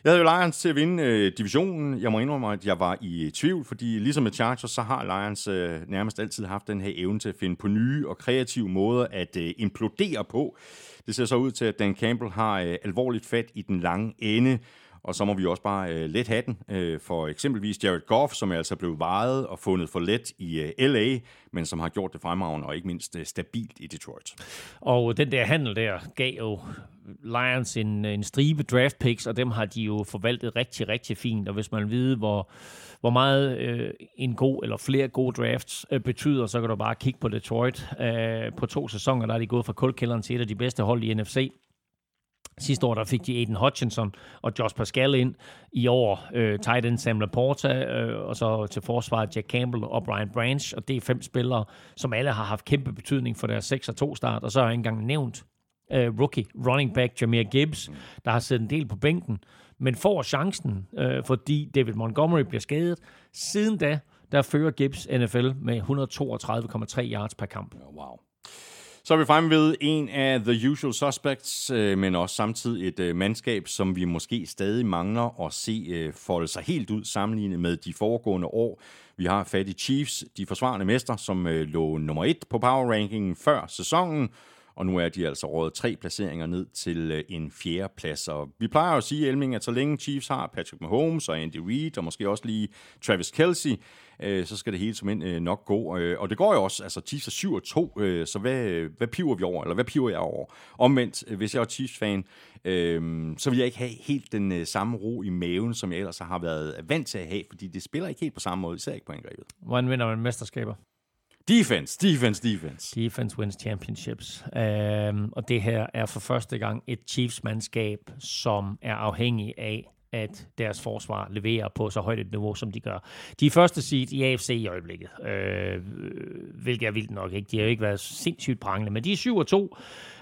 Jeg havde jo Lions til at vinde øh, divisionen. Jeg må indrømme, at jeg var i øh, tvivl, fordi ligesom med Chargers, så har Lions øh, nærmest altid haft den her evne til at finde på nye og kreative måder at øh, implodere på. Det ser så ud til, at Dan Campbell har øh, alvorligt fat i den lange ende, og så må vi også bare øh, let have den øh, for eksempelvis Jared Goff, som er altså blevet vejet og fundet for let i øh, LA, men som har gjort det fremragende og ikke mindst øh, stabilt i Detroit.
Og den der handel der gav jo Lions en, en stribe draft picks, og dem har de jo forvaltet rigtig, rigtig fint. Og hvis man vil vide, hvor, hvor meget øh, en god eller flere gode drafts øh, betyder, så kan du bare kigge på Detroit. Øh, på to sæsoner, der er de gået fra kulkælderen til et af de bedste hold i NFC. Sidste år der fik de Aiden Hutchinson og Josh Pascal ind. I år øh, tight end Sam Laporta, øh, og så til forsvaret Jack Campbell og Brian Branch. Og det er fem spillere, som alle har haft kæmpe betydning for deres 6-2 start. Og så har jeg ikke engang nævnt øh, rookie running back Jameer Gibbs, der har siddet en del på bænken, men får chancen, øh, fordi David Montgomery bliver skadet. Siden da, der fører Gibbs NFL med 132,3 yards per kamp.
Wow. Så er vi fremme ved en af The Usual Suspects, øh, men også samtidig et øh, mandskab, som vi måske stadig mangler at se øh, folde sig helt ud sammenlignet med de foregående år. Vi har fat i Chiefs, de forsvarende mester, som øh, lå nummer et på power rankingen før sæsonen, og nu er de altså rådet tre placeringer ned til øh, en fjerde plads. Og vi plejer jo at sige, Elming, at så længe Chiefs har Patrick Mahomes og Andy Reid, og måske også lige Travis Kelsey, øh, så skal det hele som ind øh, nok gå. Og det går jo også, altså Chiefs er 7 og 2, så hvad, hvad piver vi over, eller hvad piver jeg over? Omvendt, hvis jeg er Chiefs-fan, så vil jeg ikke have helt den samme ro i maven, som jeg ellers har været vant til at have, fordi det spiller ikke helt på samme måde, især ikke på angrebet.
Hvordan vinder man mesterskaber?
Defense, defense, defense.
Defense wins championships. Um, og det her er for første gang et Chiefs-mandskab, som er afhængig af, at deres forsvar leverer på så højt et niveau, som de gør. De er første seed i AFC i øjeblikket, øh, hvilket er vildt nok ikke. De har jo ikke været sindssygt prangende, men de er 7-2.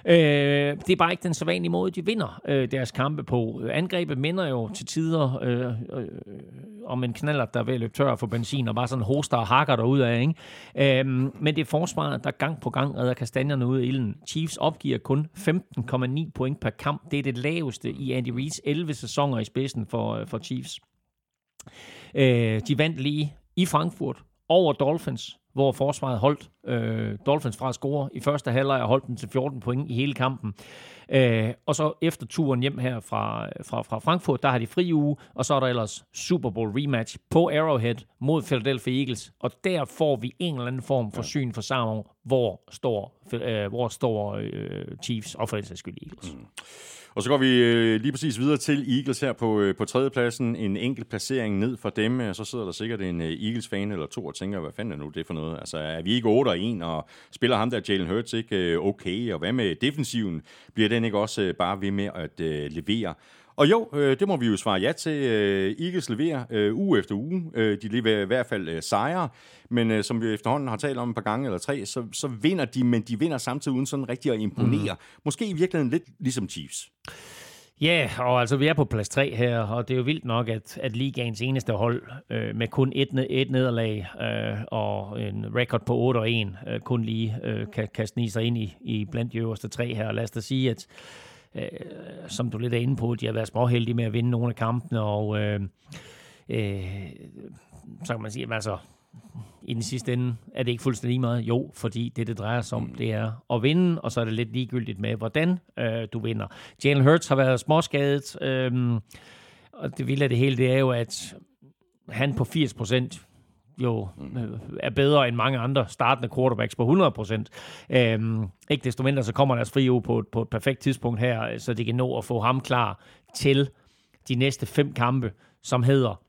Øh, det er bare ikke den sædvanlige måde, de vinder øh, deres kampe på. Angrebet minder jo til tider øh, øh, om en knaller, der er ved at løbe tør for benzin, og bare sådan hoster og hakker derud af. Ikke? Øh, men det er forsvaret, der gang på gang redder kastanjerne ud af ilden. Chiefs opgiver kun 15,9 point per kamp. Det er det laveste i Andy Reid's 11 sæsoner i spidsen for, øh, for Chiefs. Øh, de vandt lige i Frankfurt over Dolphins, hvor forsvaret holdt øh, Dolphins fra at score i første halvleg og holdt dem til 14 point i hele kampen. Øh, og så efter turen hjem her fra, fra, fra Frankfurt, der har de fri uge, og så er der ellers Super Bowl rematch på Arrowhead mod Philadelphia Eagles, og der får vi en eller anden form for syn for sammen, hvor står, øh, hvor står øh, Chiefs og for skyld Eagles. Mm.
Og så går vi øh, lige præcis videre til Eagles her på, øh, på tredjepladsen. En enkelt placering ned for dem. Øh, så sidder der sikkert en øh, Eagles-fan eller to og tænker, hvad fanden er nu det for noget? Altså, er vi ikke 8 og 1, og spiller ham der Jalen Hurts ikke øh, okay? Og hvad med defensiven? Bliver den ikke også bare ved med at levere? Og jo, øh, det må vi jo svare ja til. Øh, Eagles leverer øh, uge efter uge. Øh, de leverer i hvert fald øh, sejre, men øh, som vi efterhånden har talt om et par gange eller tre, så, så vinder de, men de vinder samtidig uden sådan rigtig at imponere. Mm. Måske i virkeligheden lidt ligesom Chiefs.
Ja, yeah, og altså vi er på plads 3 her, og det er jo vildt nok, at, at ligaens eneste hold øh, med kun et, et nederlag øh, og en record på 8 og 1 øh, kun lige øh, kan, kan snige sig ind i, i blandt de øverste tre her. Lad os da sige, at øh, som du lidt er inde på, de har været småheldige med at vinde nogle af kampene, og øh, øh, så kan man sige, at altså, i den sidste ende er det ikke fuldstændig meget. Jo, fordi det, det drejer sig om, det er at vinde, og så er det lidt ligegyldigt med, hvordan øh, du vinder. Jalen Hurts har været småskadet, øh, og det vilde af det hele, det er jo, at han på 80 procent jo øh, er bedre end mange andre startende quarterbacks på 100 procent. Øhm, ikke desto mindre, så kommer deres fri på, på et perfekt tidspunkt her, så de kan nå at få ham klar til de næste fem kampe, som hedder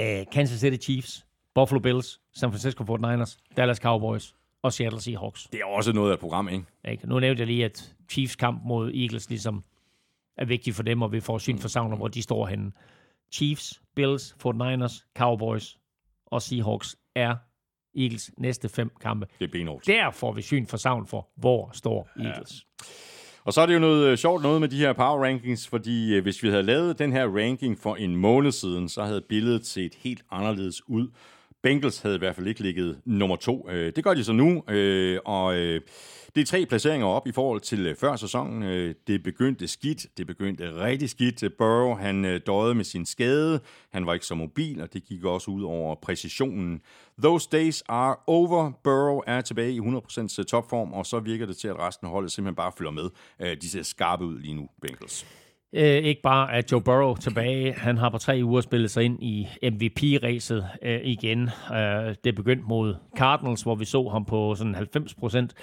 øh, Kansas City Chiefs, Buffalo Bills, San Francisco 49ers, Dallas Cowboys og Seattle Seahawks.
Det er også noget af program, ikke?
Ikke? Nu nævnte jeg lige, at Chiefs kamp mod Eagles ligesom er vigtig for dem, og vi får syn for savner, hvor de står henne. Chiefs, Bills, 49ers, Cowboys og Seahawks er Eagles næste fem kampe.
Det er benhårdt.
Der får vi syn for savn for, hvor står Eagles.
Og så er det jo noget øh, sjovt noget med de her power rankings, fordi øh, hvis vi havde lavet den her ranking for en måned siden, så havde billedet set helt anderledes ud. Bengals havde i hvert fald ikke ligget nummer to. Øh, Det gør de så nu, og det er tre placeringer op i forhold til øh, før sæsonen. Øh, det begyndte skidt, det begyndte rigtig skidt. Burrow, han øh, døde med sin skade, han var ikke så mobil, og det gik også ud over præcisionen. Those days are over. Burrow er tilbage i 100% øh, topform, og så virker det til, at resten af holdet simpelthen bare følger med. De ser skarpe ud lige nu, Bengals.
Øh, ikke bare at Joe Burrow tilbage. Han har på tre uger spillet sig ind i MVP-ræset øh, igen. Øh, det begyndte mod Cardinals, hvor vi så ham på sådan 90 procent.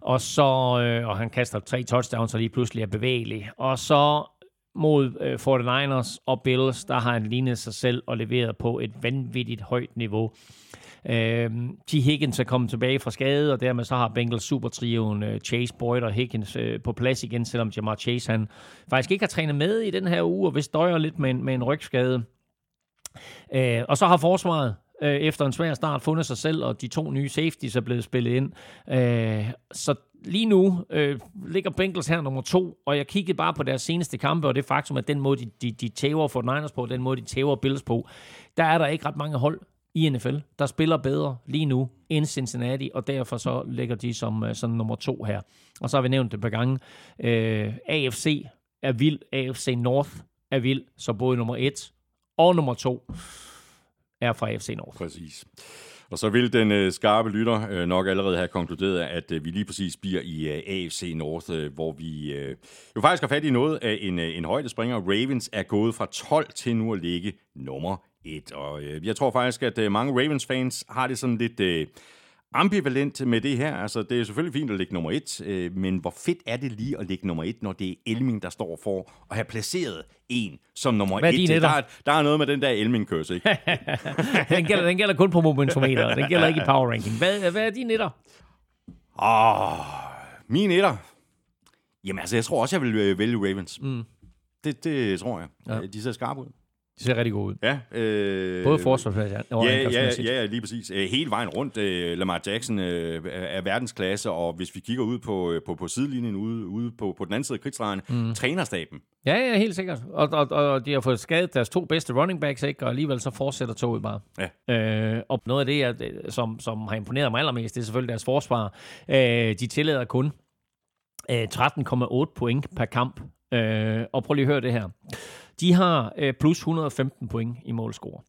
Og så, øh, og han kaster tre touchdowns, og lige pludselig er bevægelig. Og så mod øh, 49ers og Bills, der har han lignet sig selv og leveret på et vanvittigt højt niveau. Øh, T. Higgins er kommet tilbage fra skade, og dermed så har Bengals supertrioen øh, Chase, Boyd og Higgins øh, på plads igen, selvom Jamar Chase han faktisk ikke har trænet med i den her uge, og vist døjer lidt med en, med en rygskade. Øh, og så har forsvaret øh, efter en svær start fundet sig selv, og de to nye safeties er blevet spillet ind. Øh, så lige nu øh, ligger Bengals her nummer to, og jeg kiggede bare på deres seneste kampe, og det faktum, at den måde, de, de, de tæver for Niners på, den måde, de tæver Bills på, der er der ikke ret mange hold i NFL, der spiller bedre lige nu end Cincinnati, og derfor så ligger de som øh, som nummer to her. Og så har vi nævnt det par gange. Øh, AFC er vild, AFC North er vild, så både nummer et og nummer to er fra AFC North.
Præcis. Og så vil den øh, skarpe lytter øh, nok allerede have konkluderet, at øh, vi lige præcis bliver i øh, AFC North, øh, hvor vi øh, jo faktisk har fat i noget af en, øh, en højdespringer. Ravens er gået fra 12 til nu at ligge nummer 1. Og øh, jeg tror faktisk, at øh, mange Ravens-fans har det sådan lidt... Øh, ambivalent med det her. Altså, det er selvfølgelig fint at ligge nummer et, øh, men hvor fedt er det lige at ligge nummer et, når det er Elming, der står for at have placeret en som nummer
Hvad er
et. Der
etter?
er, der er noget med den der Elming-kørs, ikke?
den, gælder, den gælder kun på momentometer, den gælder ikke i power ranking. Hvad, hvad er din netter?
Åh, min etter. Jamen altså, jeg tror også, jeg vil øh, vælge Ravens.
Mm.
Det, det tror jeg.
Ja.
Ja. De ser skarpe ud.
Det ser rigtig godt ud.
Ja. Øh,
Både forsvarsmæssigt og
Ja, ja, ja, lige præcis. Øh, Hele vejen rundt. øh, Lamar Jackson øh, er- er verdensklasse, og hvis vi kigger ud på, på, på sidelinjen, ude, ude på, på den anden side af kridtstregen, mm. trænerstaben.
Ja, ja, helt sikkert. Og, og, og de har fået skadet deres to bedste running backs, ikke? og alligevel så fortsætter toget bare.
Ja.
Øh, og noget af det, jeg, som, som har imponeret mig allermest, det er selvfølgelig deres forsvar. Øh, de tillader kun øh, 13,8 point per kamp. Øh, og prøv lige at høre det her. De har øh, plus 115 point i målscore.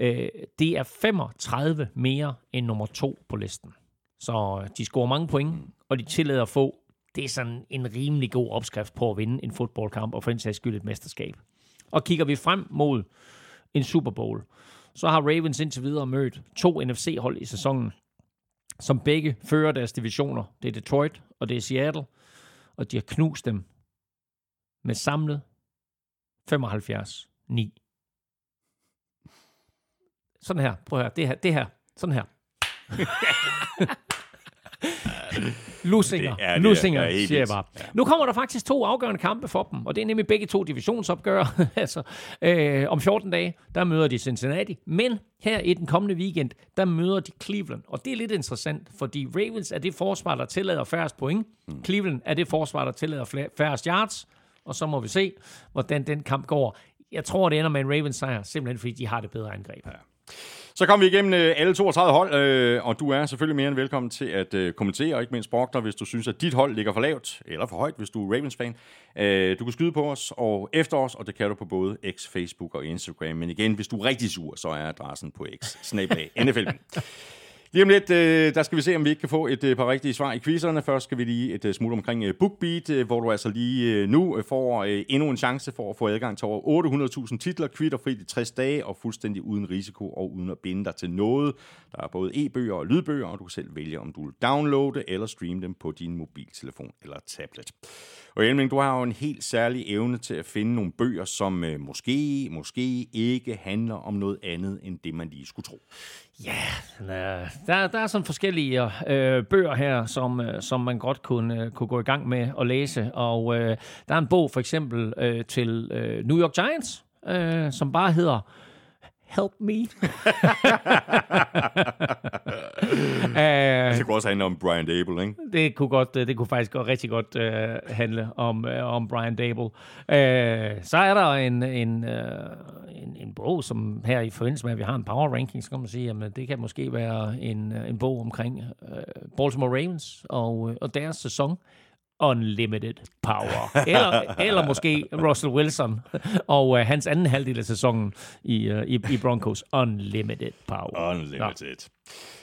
Øh, det er 35 mere end nummer to på listen. Så øh, de scorer mange point, og de tillader få. Det er sådan en rimelig god opskrift på at vinde en fodboldkamp, og for en sags skyld et mesterskab. Og kigger vi frem mod en Super Bowl, så har Ravens indtil videre mødt to NFC-hold i sæsonen, som begge fører deres divisioner. Det er Detroit, og det er Seattle, og de har knust dem med samlet 75-9. Sådan her. Prøv at høre. Det her. Det her. Sådan her. Lusinger.
Det er- det er-
Lusinger,
er
siger jeg bare. Nu kommer der faktisk to afgørende kampe for dem, og det er nemlig begge to divisionsopgør. altså, øh, om 14 dage, der møder de Cincinnati, men her i den kommende weekend, der møder de Cleveland. Og det er lidt interessant, fordi Ravens er det forsvar, der tillader færrest point. Mm. Cleveland er det forsvar, der tillader færrest yards. Og så må vi se, hvordan den kamp går. Jeg tror, det ender med en Ravens sejr, simpelthen fordi de har det bedre angreb.
Så kom vi igennem øh, alle 32 hold, øh, og du er selvfølgelig mere end velkommen til at øh, kommentere, og ikke mindst brokke hvis du synes, at dit hold ligger for lavt, eller for højt, hvis du er Ravens-fan. Du kan skyde på os og efter os, og det kan du på både X, Facebook og Instagram. Men igen, hvis du er rigtig sur, så er adressen på X. Snablag NFL. Lige om lidt, øh, der skal vi se, om vi ikke kan få et øh, par rigtige svar i quizerne. Først skal vi lige et øh, smut omkring øh, BookBeat, øh, hvor du altså lige øh, nu øh, får øh, endnu en chance for at få adgang til over 800.000 titler, kvitterfrit i 60 dage og fuldstændig uden risiko og uden at binde dig til noget. Der er både e-bøger og lydbøger, og du kan selv vælge, om du vil downloade eller streame dem på din mobiltelefon eller tablet. Og Elming, du har jo en helt særlig evne til at finde nogle bøger, som øh, måske, måske ikke handler om noget andet, end det man lige skulle tro.
Ja, der, der, der er sådan forskellige øh, bøger her, som, øh, som man godt kunne, øh, kunne gå i gang med at læse. Og øh, der er en bog for eksempel øh, til øh, New York Giants, øh, som bare hedder Help Me. uh,
Det kunne også handle om Brian Dable, ikke?
det kunne godt, øh, det kunne faktisk godt, rigtig godt uh, handle om, uh, om Brian Dable. Uh, så er der en, en, uh, en, en bog, som her i forbindelse med, at vi har en power ranking, så kan man sige, at det kan måske være en, en bog omkring uh, Baltimore Ravens og, og deres sæson. Unlimited Power. Eller, eller måske Russell Wilson og uh, hans anden halvdel af sæsonen i, uh, i, i Broncos. Unlimited Power.
Unlimited.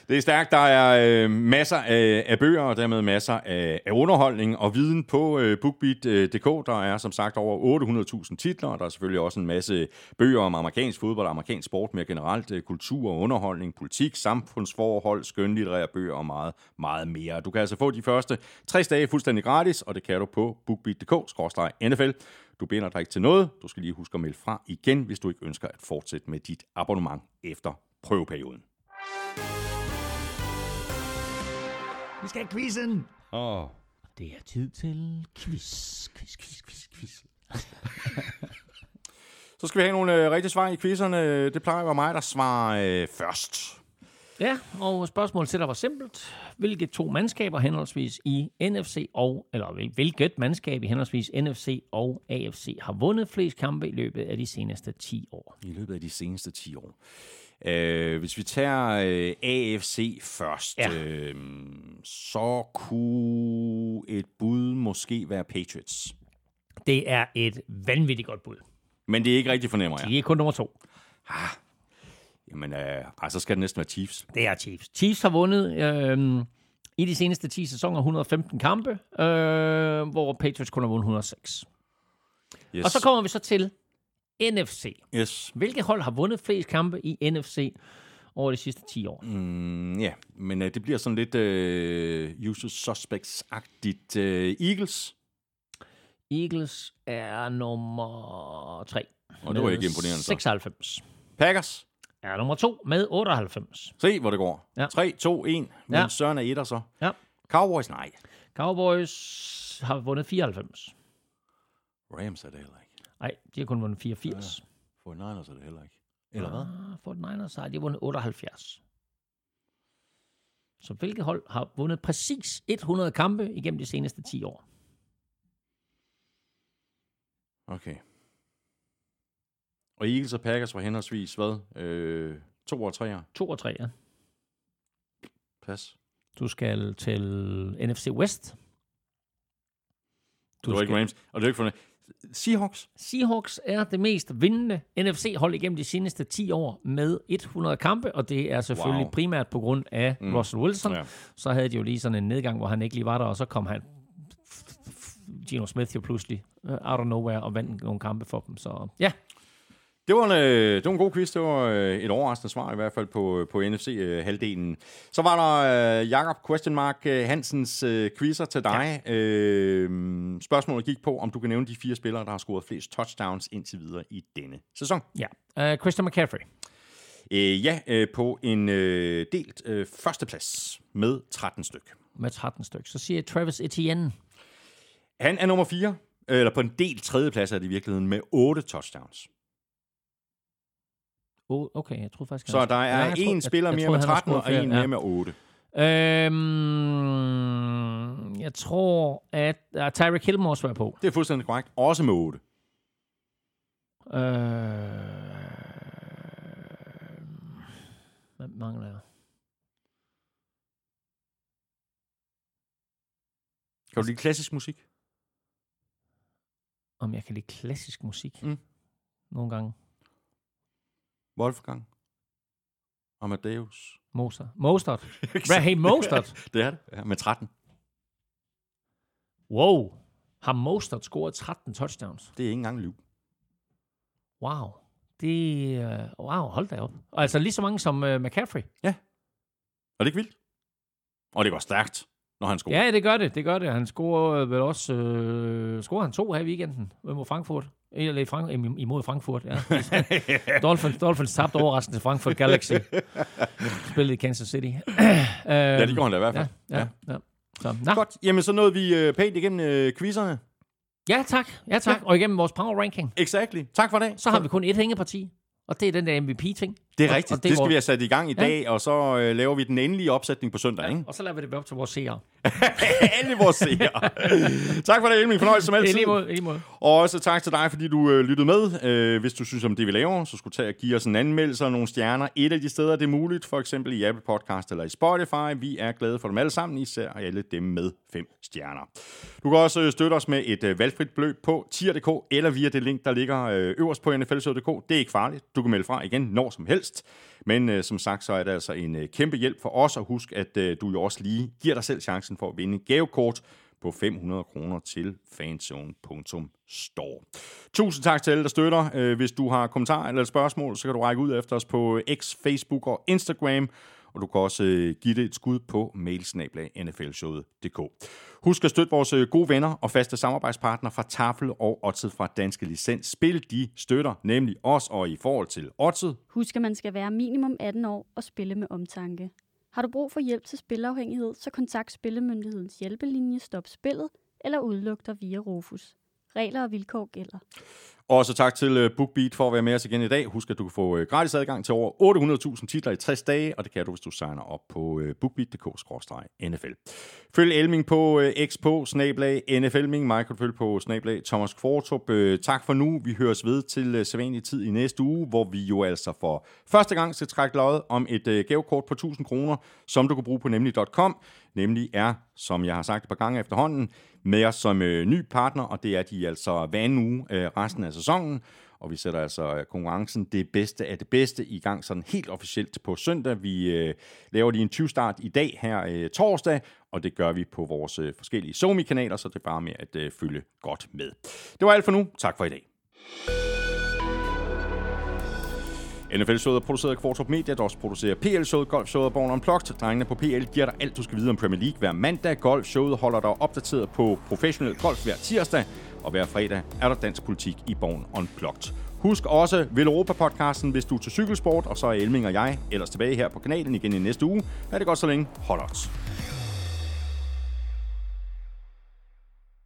Det er stærkt. Der er øh, masser af, af bøger, og dermed masser af, af underholdning og viden på øh, BookBeat.dk. Der er som sagt over 800.000 titler, og der er selvfølgelig også en masse bøger om amerikansk fodbold, amerikansk sport mere generelt, øh, kultur og underholdning, politik, samfundsforhold, skønlitterære bøger og meget, meget mere. Du kan altså få de første 60 dage fuldstændig gratis, og det kan du på BookBeat.dk-NFL. Du binder dig ikke til noget. Du skal lige huske at melde fra igen, hvis du ikke ønsker at fortsætte med dit abonnement efter prøveperioden.
Vi skal have quizzen.
Åh, oh.
Det er tid til quiz, quiz, quiz, quiz, quiz.
Så skal vi have nogle øh, rigtige svar i quizzerne. Det plejer at være mig, der svarer øh, først.
Ja, og spørgsmålet til dig var simpelt. Hvilke to mandskaber henholdsvis i NFC og, eller hvil- hvilket mandskab i henholdsvis NFC og AFC har vundet flest kampe i løbet af de seneste 10 år?
I løbet af de seneste 10 år. Øh, hvis vi tager øh, AFC først,
Ja.
øh, så kunne et bud måske være Patriots.
Det er et vanvittigt godt bud.
Men det er ikke rigtig fornemmer jeg.
De er kun nummer to.
Jamen, øh, ej, så skal det næsten være Chiefs.
Det er Chiefs. Chiefs har vundet øh, i de seneste 10 sæsoner 115 kampe, øh, hvor Patriots kun har vundet 106.
Yes.
Og så kommer vi så til NFC.
Yes.
Hvilke hold har vundet flest kampe i NFC over de sidste 10 år?
Mm, ja, men øh, det bliver sådan lidt øh, usual suspects-agtigt. Øh, Eagles,
Eagles er nummer 3.
Og det var ikke imponerende, så.
96.
Packers.
Er nummer 2 med 98.
Se, hvor det går.
Ja.
3, 2, 1. Men
Ja.
Søren er etter så.
Ja.
Cowboys, nej.
Cowboys har vundet 94.
Rams er det heller.
Nej, de har kun vundet 84.
For Niners er det heller ikke. Eller hvad?
Ah, For Niners har de vundet 78. Så hvilke hold har vundet præcis 100 kampe igennem de seneste 10 år?
Okay. Og Eagles og Packers var henholdsvis, hvad? Øh, to og tre
2 og 3, ja.
Pas.
Du skal til NFC West.
Du det var ikke Rams. Og det er ikke for Seahawks.
Seahawks er det mest vindende NFC-hold igennem de seneste 10 år med 100 kampe, og det er selvfølgelig
Wow.
primært på grund af mm. Russell Wilson.
Ja.
Så havde de jo lige sådan en nedgang, hvor han ikke lige var der, og så kom han Geno Smith jo pludselig uh, out of nowhere og vandt nogle kampe for dem. Så ja,
Det var, en, øh, det var en god quiz. Det var øh, et overraskende svar i hvert fald på, på NFC-halvdelen. Så var der øh, Jakob Question Mark øh, Hansens øh, quizzer til dig. Ja. Øh, spørgsmålet gik på, om du kan nævne de fire spillere, der har scoret flest touchdowns indtil videre i denne sæson.
ja. Uh, Christian McCaffrey.
Øh, ja, øh, på en øh, delt øh, førsteplads med 13 styk.
med 13 stykker. Så siger jeg Travis Etienne.
Han er nummer 4, eller på en delt tredjeplads er det i virkeligheden, med 8 touchdowns.
Oh, okay, jeg tror faktisk...
Så der
Ja,
er
jeg
en
jeg-
spiller
jeg
mere
troede,
med
han har
13 og en
ja.
mere med 8.
Øhm, jeg tror, at uh, Tyreek Hill må også være på.
Det er fuldstændig korrekt. Også med 8.
Øh, hvad mangler jeg?
Kan du lide klassisk musik?
Om jeg kan lide klassisk musik?
Mm.
Nogle gange.
Wolfgang? Amadeus?
Mostert. Mostert. Raheem Mostert.
Det er det, ja, med 13.
Wow. Har Mostert scoret 13 touchdowns?
Det er ikke engang liv.
Wow. Det er... Wow, hold da op. Altså lige så mange som uh, McCaffrey.
Og det er ikke vildt. Og det går stærkt, når han scorer.
Ja, det gør det. Det gør det. Han scorer vel også... Øh, scorer han to her i weekenden mod Frankfurt. Eller i Frank im- imod Frankfurt, ja. Dolphins, Dolphins tabte overraskende til Frankfurt Galaxy. Spillet i Kansas City.
ja, det gjorde han da i hvert fald.
Ja, ja, ja. Så, nå.
Godt. Jamen, så nåede vi øh, pænt igennem øh, quizzerne.
ja, tak. Ja, tak. Og igennem vores power ranking,
Exactly. Tak for det.
så har vi kun et hængeparti. Og det er den der MVP-ting.
Det er
Og-
rigtigt.
og
det, det skal
går-
vi have sat i gang i
Ja.
dag, og så øh, laver vi den endelige opsætning på søndag, ikke?
Og så lader vi det være op til vores seere.
Alle vores seere. tak for det, Elming. Fornøjelse som
I
altid.
lige måde, i lige måde.
Og også tak til dig, fordi du øh, lyttede med. Øh, hvis du synes om det, vi laver, så skulle tage og give os en anmeldelse og nogle stjerner. Et af de steder, det er muligt, for eksempel i Apple Podcast eller i Spotify. Vi er glade for dem alle sammen, især alle dem med fem stjerner. Du kan også øh, støtte os med et øh, valgfrit beløb på tier.dk eller via det link, der ligger øh, øverst på nflsød.dk. Det er ikke farligt. Du kan melde fra igen når som helst. Men øh, som sagt, så er det altså en øh, kæmpe hjælp for os, og husk, at øh, du jo også lige giver dig selv chancen for at vinde gavekort på 500 kroner til fanzone.store. Tusind tak til alle, der støtter. Øh, Hvis du har kommentarer eller spørgsmål, så kan du række ud efter os på X, Facebook og Instagram. Og du kan også øh, give det et skud på mailsnablag.nflshowet.dk. Husk at støtte vores øh, gode venner og faste samarbejdspartnere fra Tafel og Otted fra Danske Licens. Spil de støtter nemlig os, og i forhold til Otted...
Husk, at man skal være minimum 18 år og spille med omtanke. Har du brug for hjælp til spilafhængighed, så kontakt Spillemyndighedens hjælpelinje Stop Spillet eller udluk dig via Rufus. Regler og vilkår gælder.
Også tak til øh, BookBeat for at være med os igen i dag. Husk, at du kan få øh, gratis adgang til over 800.000 titler i 60 dage, og det kan du, hvis du signer op på øh, bookbeat.dk-nfl. Følg Elming på X på snablag NFLming. Mig kan du følge på snablag Thomas Kvartrup. Tak for nu. Vi høres ved til sædvanlig tid i næste uge, hvor vi jo altså for første gang skal trække løjet om et gavekort på 1000 kroner, som du kan bruge på nemlig.com. Nemlig er, som jeg har sagt et par gange efterhånden, med os som øh, ny partner, og det er de altså hver nu øh, resten af sæsonen. Og vi sætter altså øh, konkurrencen det bedste af det bedste i gang sådan helt officielt på søndag. Vi øh, laver lige en 20-start i dag her øh, torsdag, og det gør vi på vores øh, forskellige Somi-kanaler, så det er bare med at øh, følge godt med. Det var alt for nu. Tak for i dag. NFL-showet er produceret af Kvartrup Media, der også producerer PL-showet, Golf-showet og Born Unplugged. Drengene på PL giver dig alt, du skal vide om Premier League hver mandag. Golf-showet holder dig opdateret på professionel golf hver tirsdag, og hver fredag er der dansk politik i Born Unplugged. Husk også Vel Europa-podcasten, hvis du er til cykelsport, og så er Elming og jeg ellers tilbage her på kanalen igen i næste uge. Er det godt så længe. Hold os.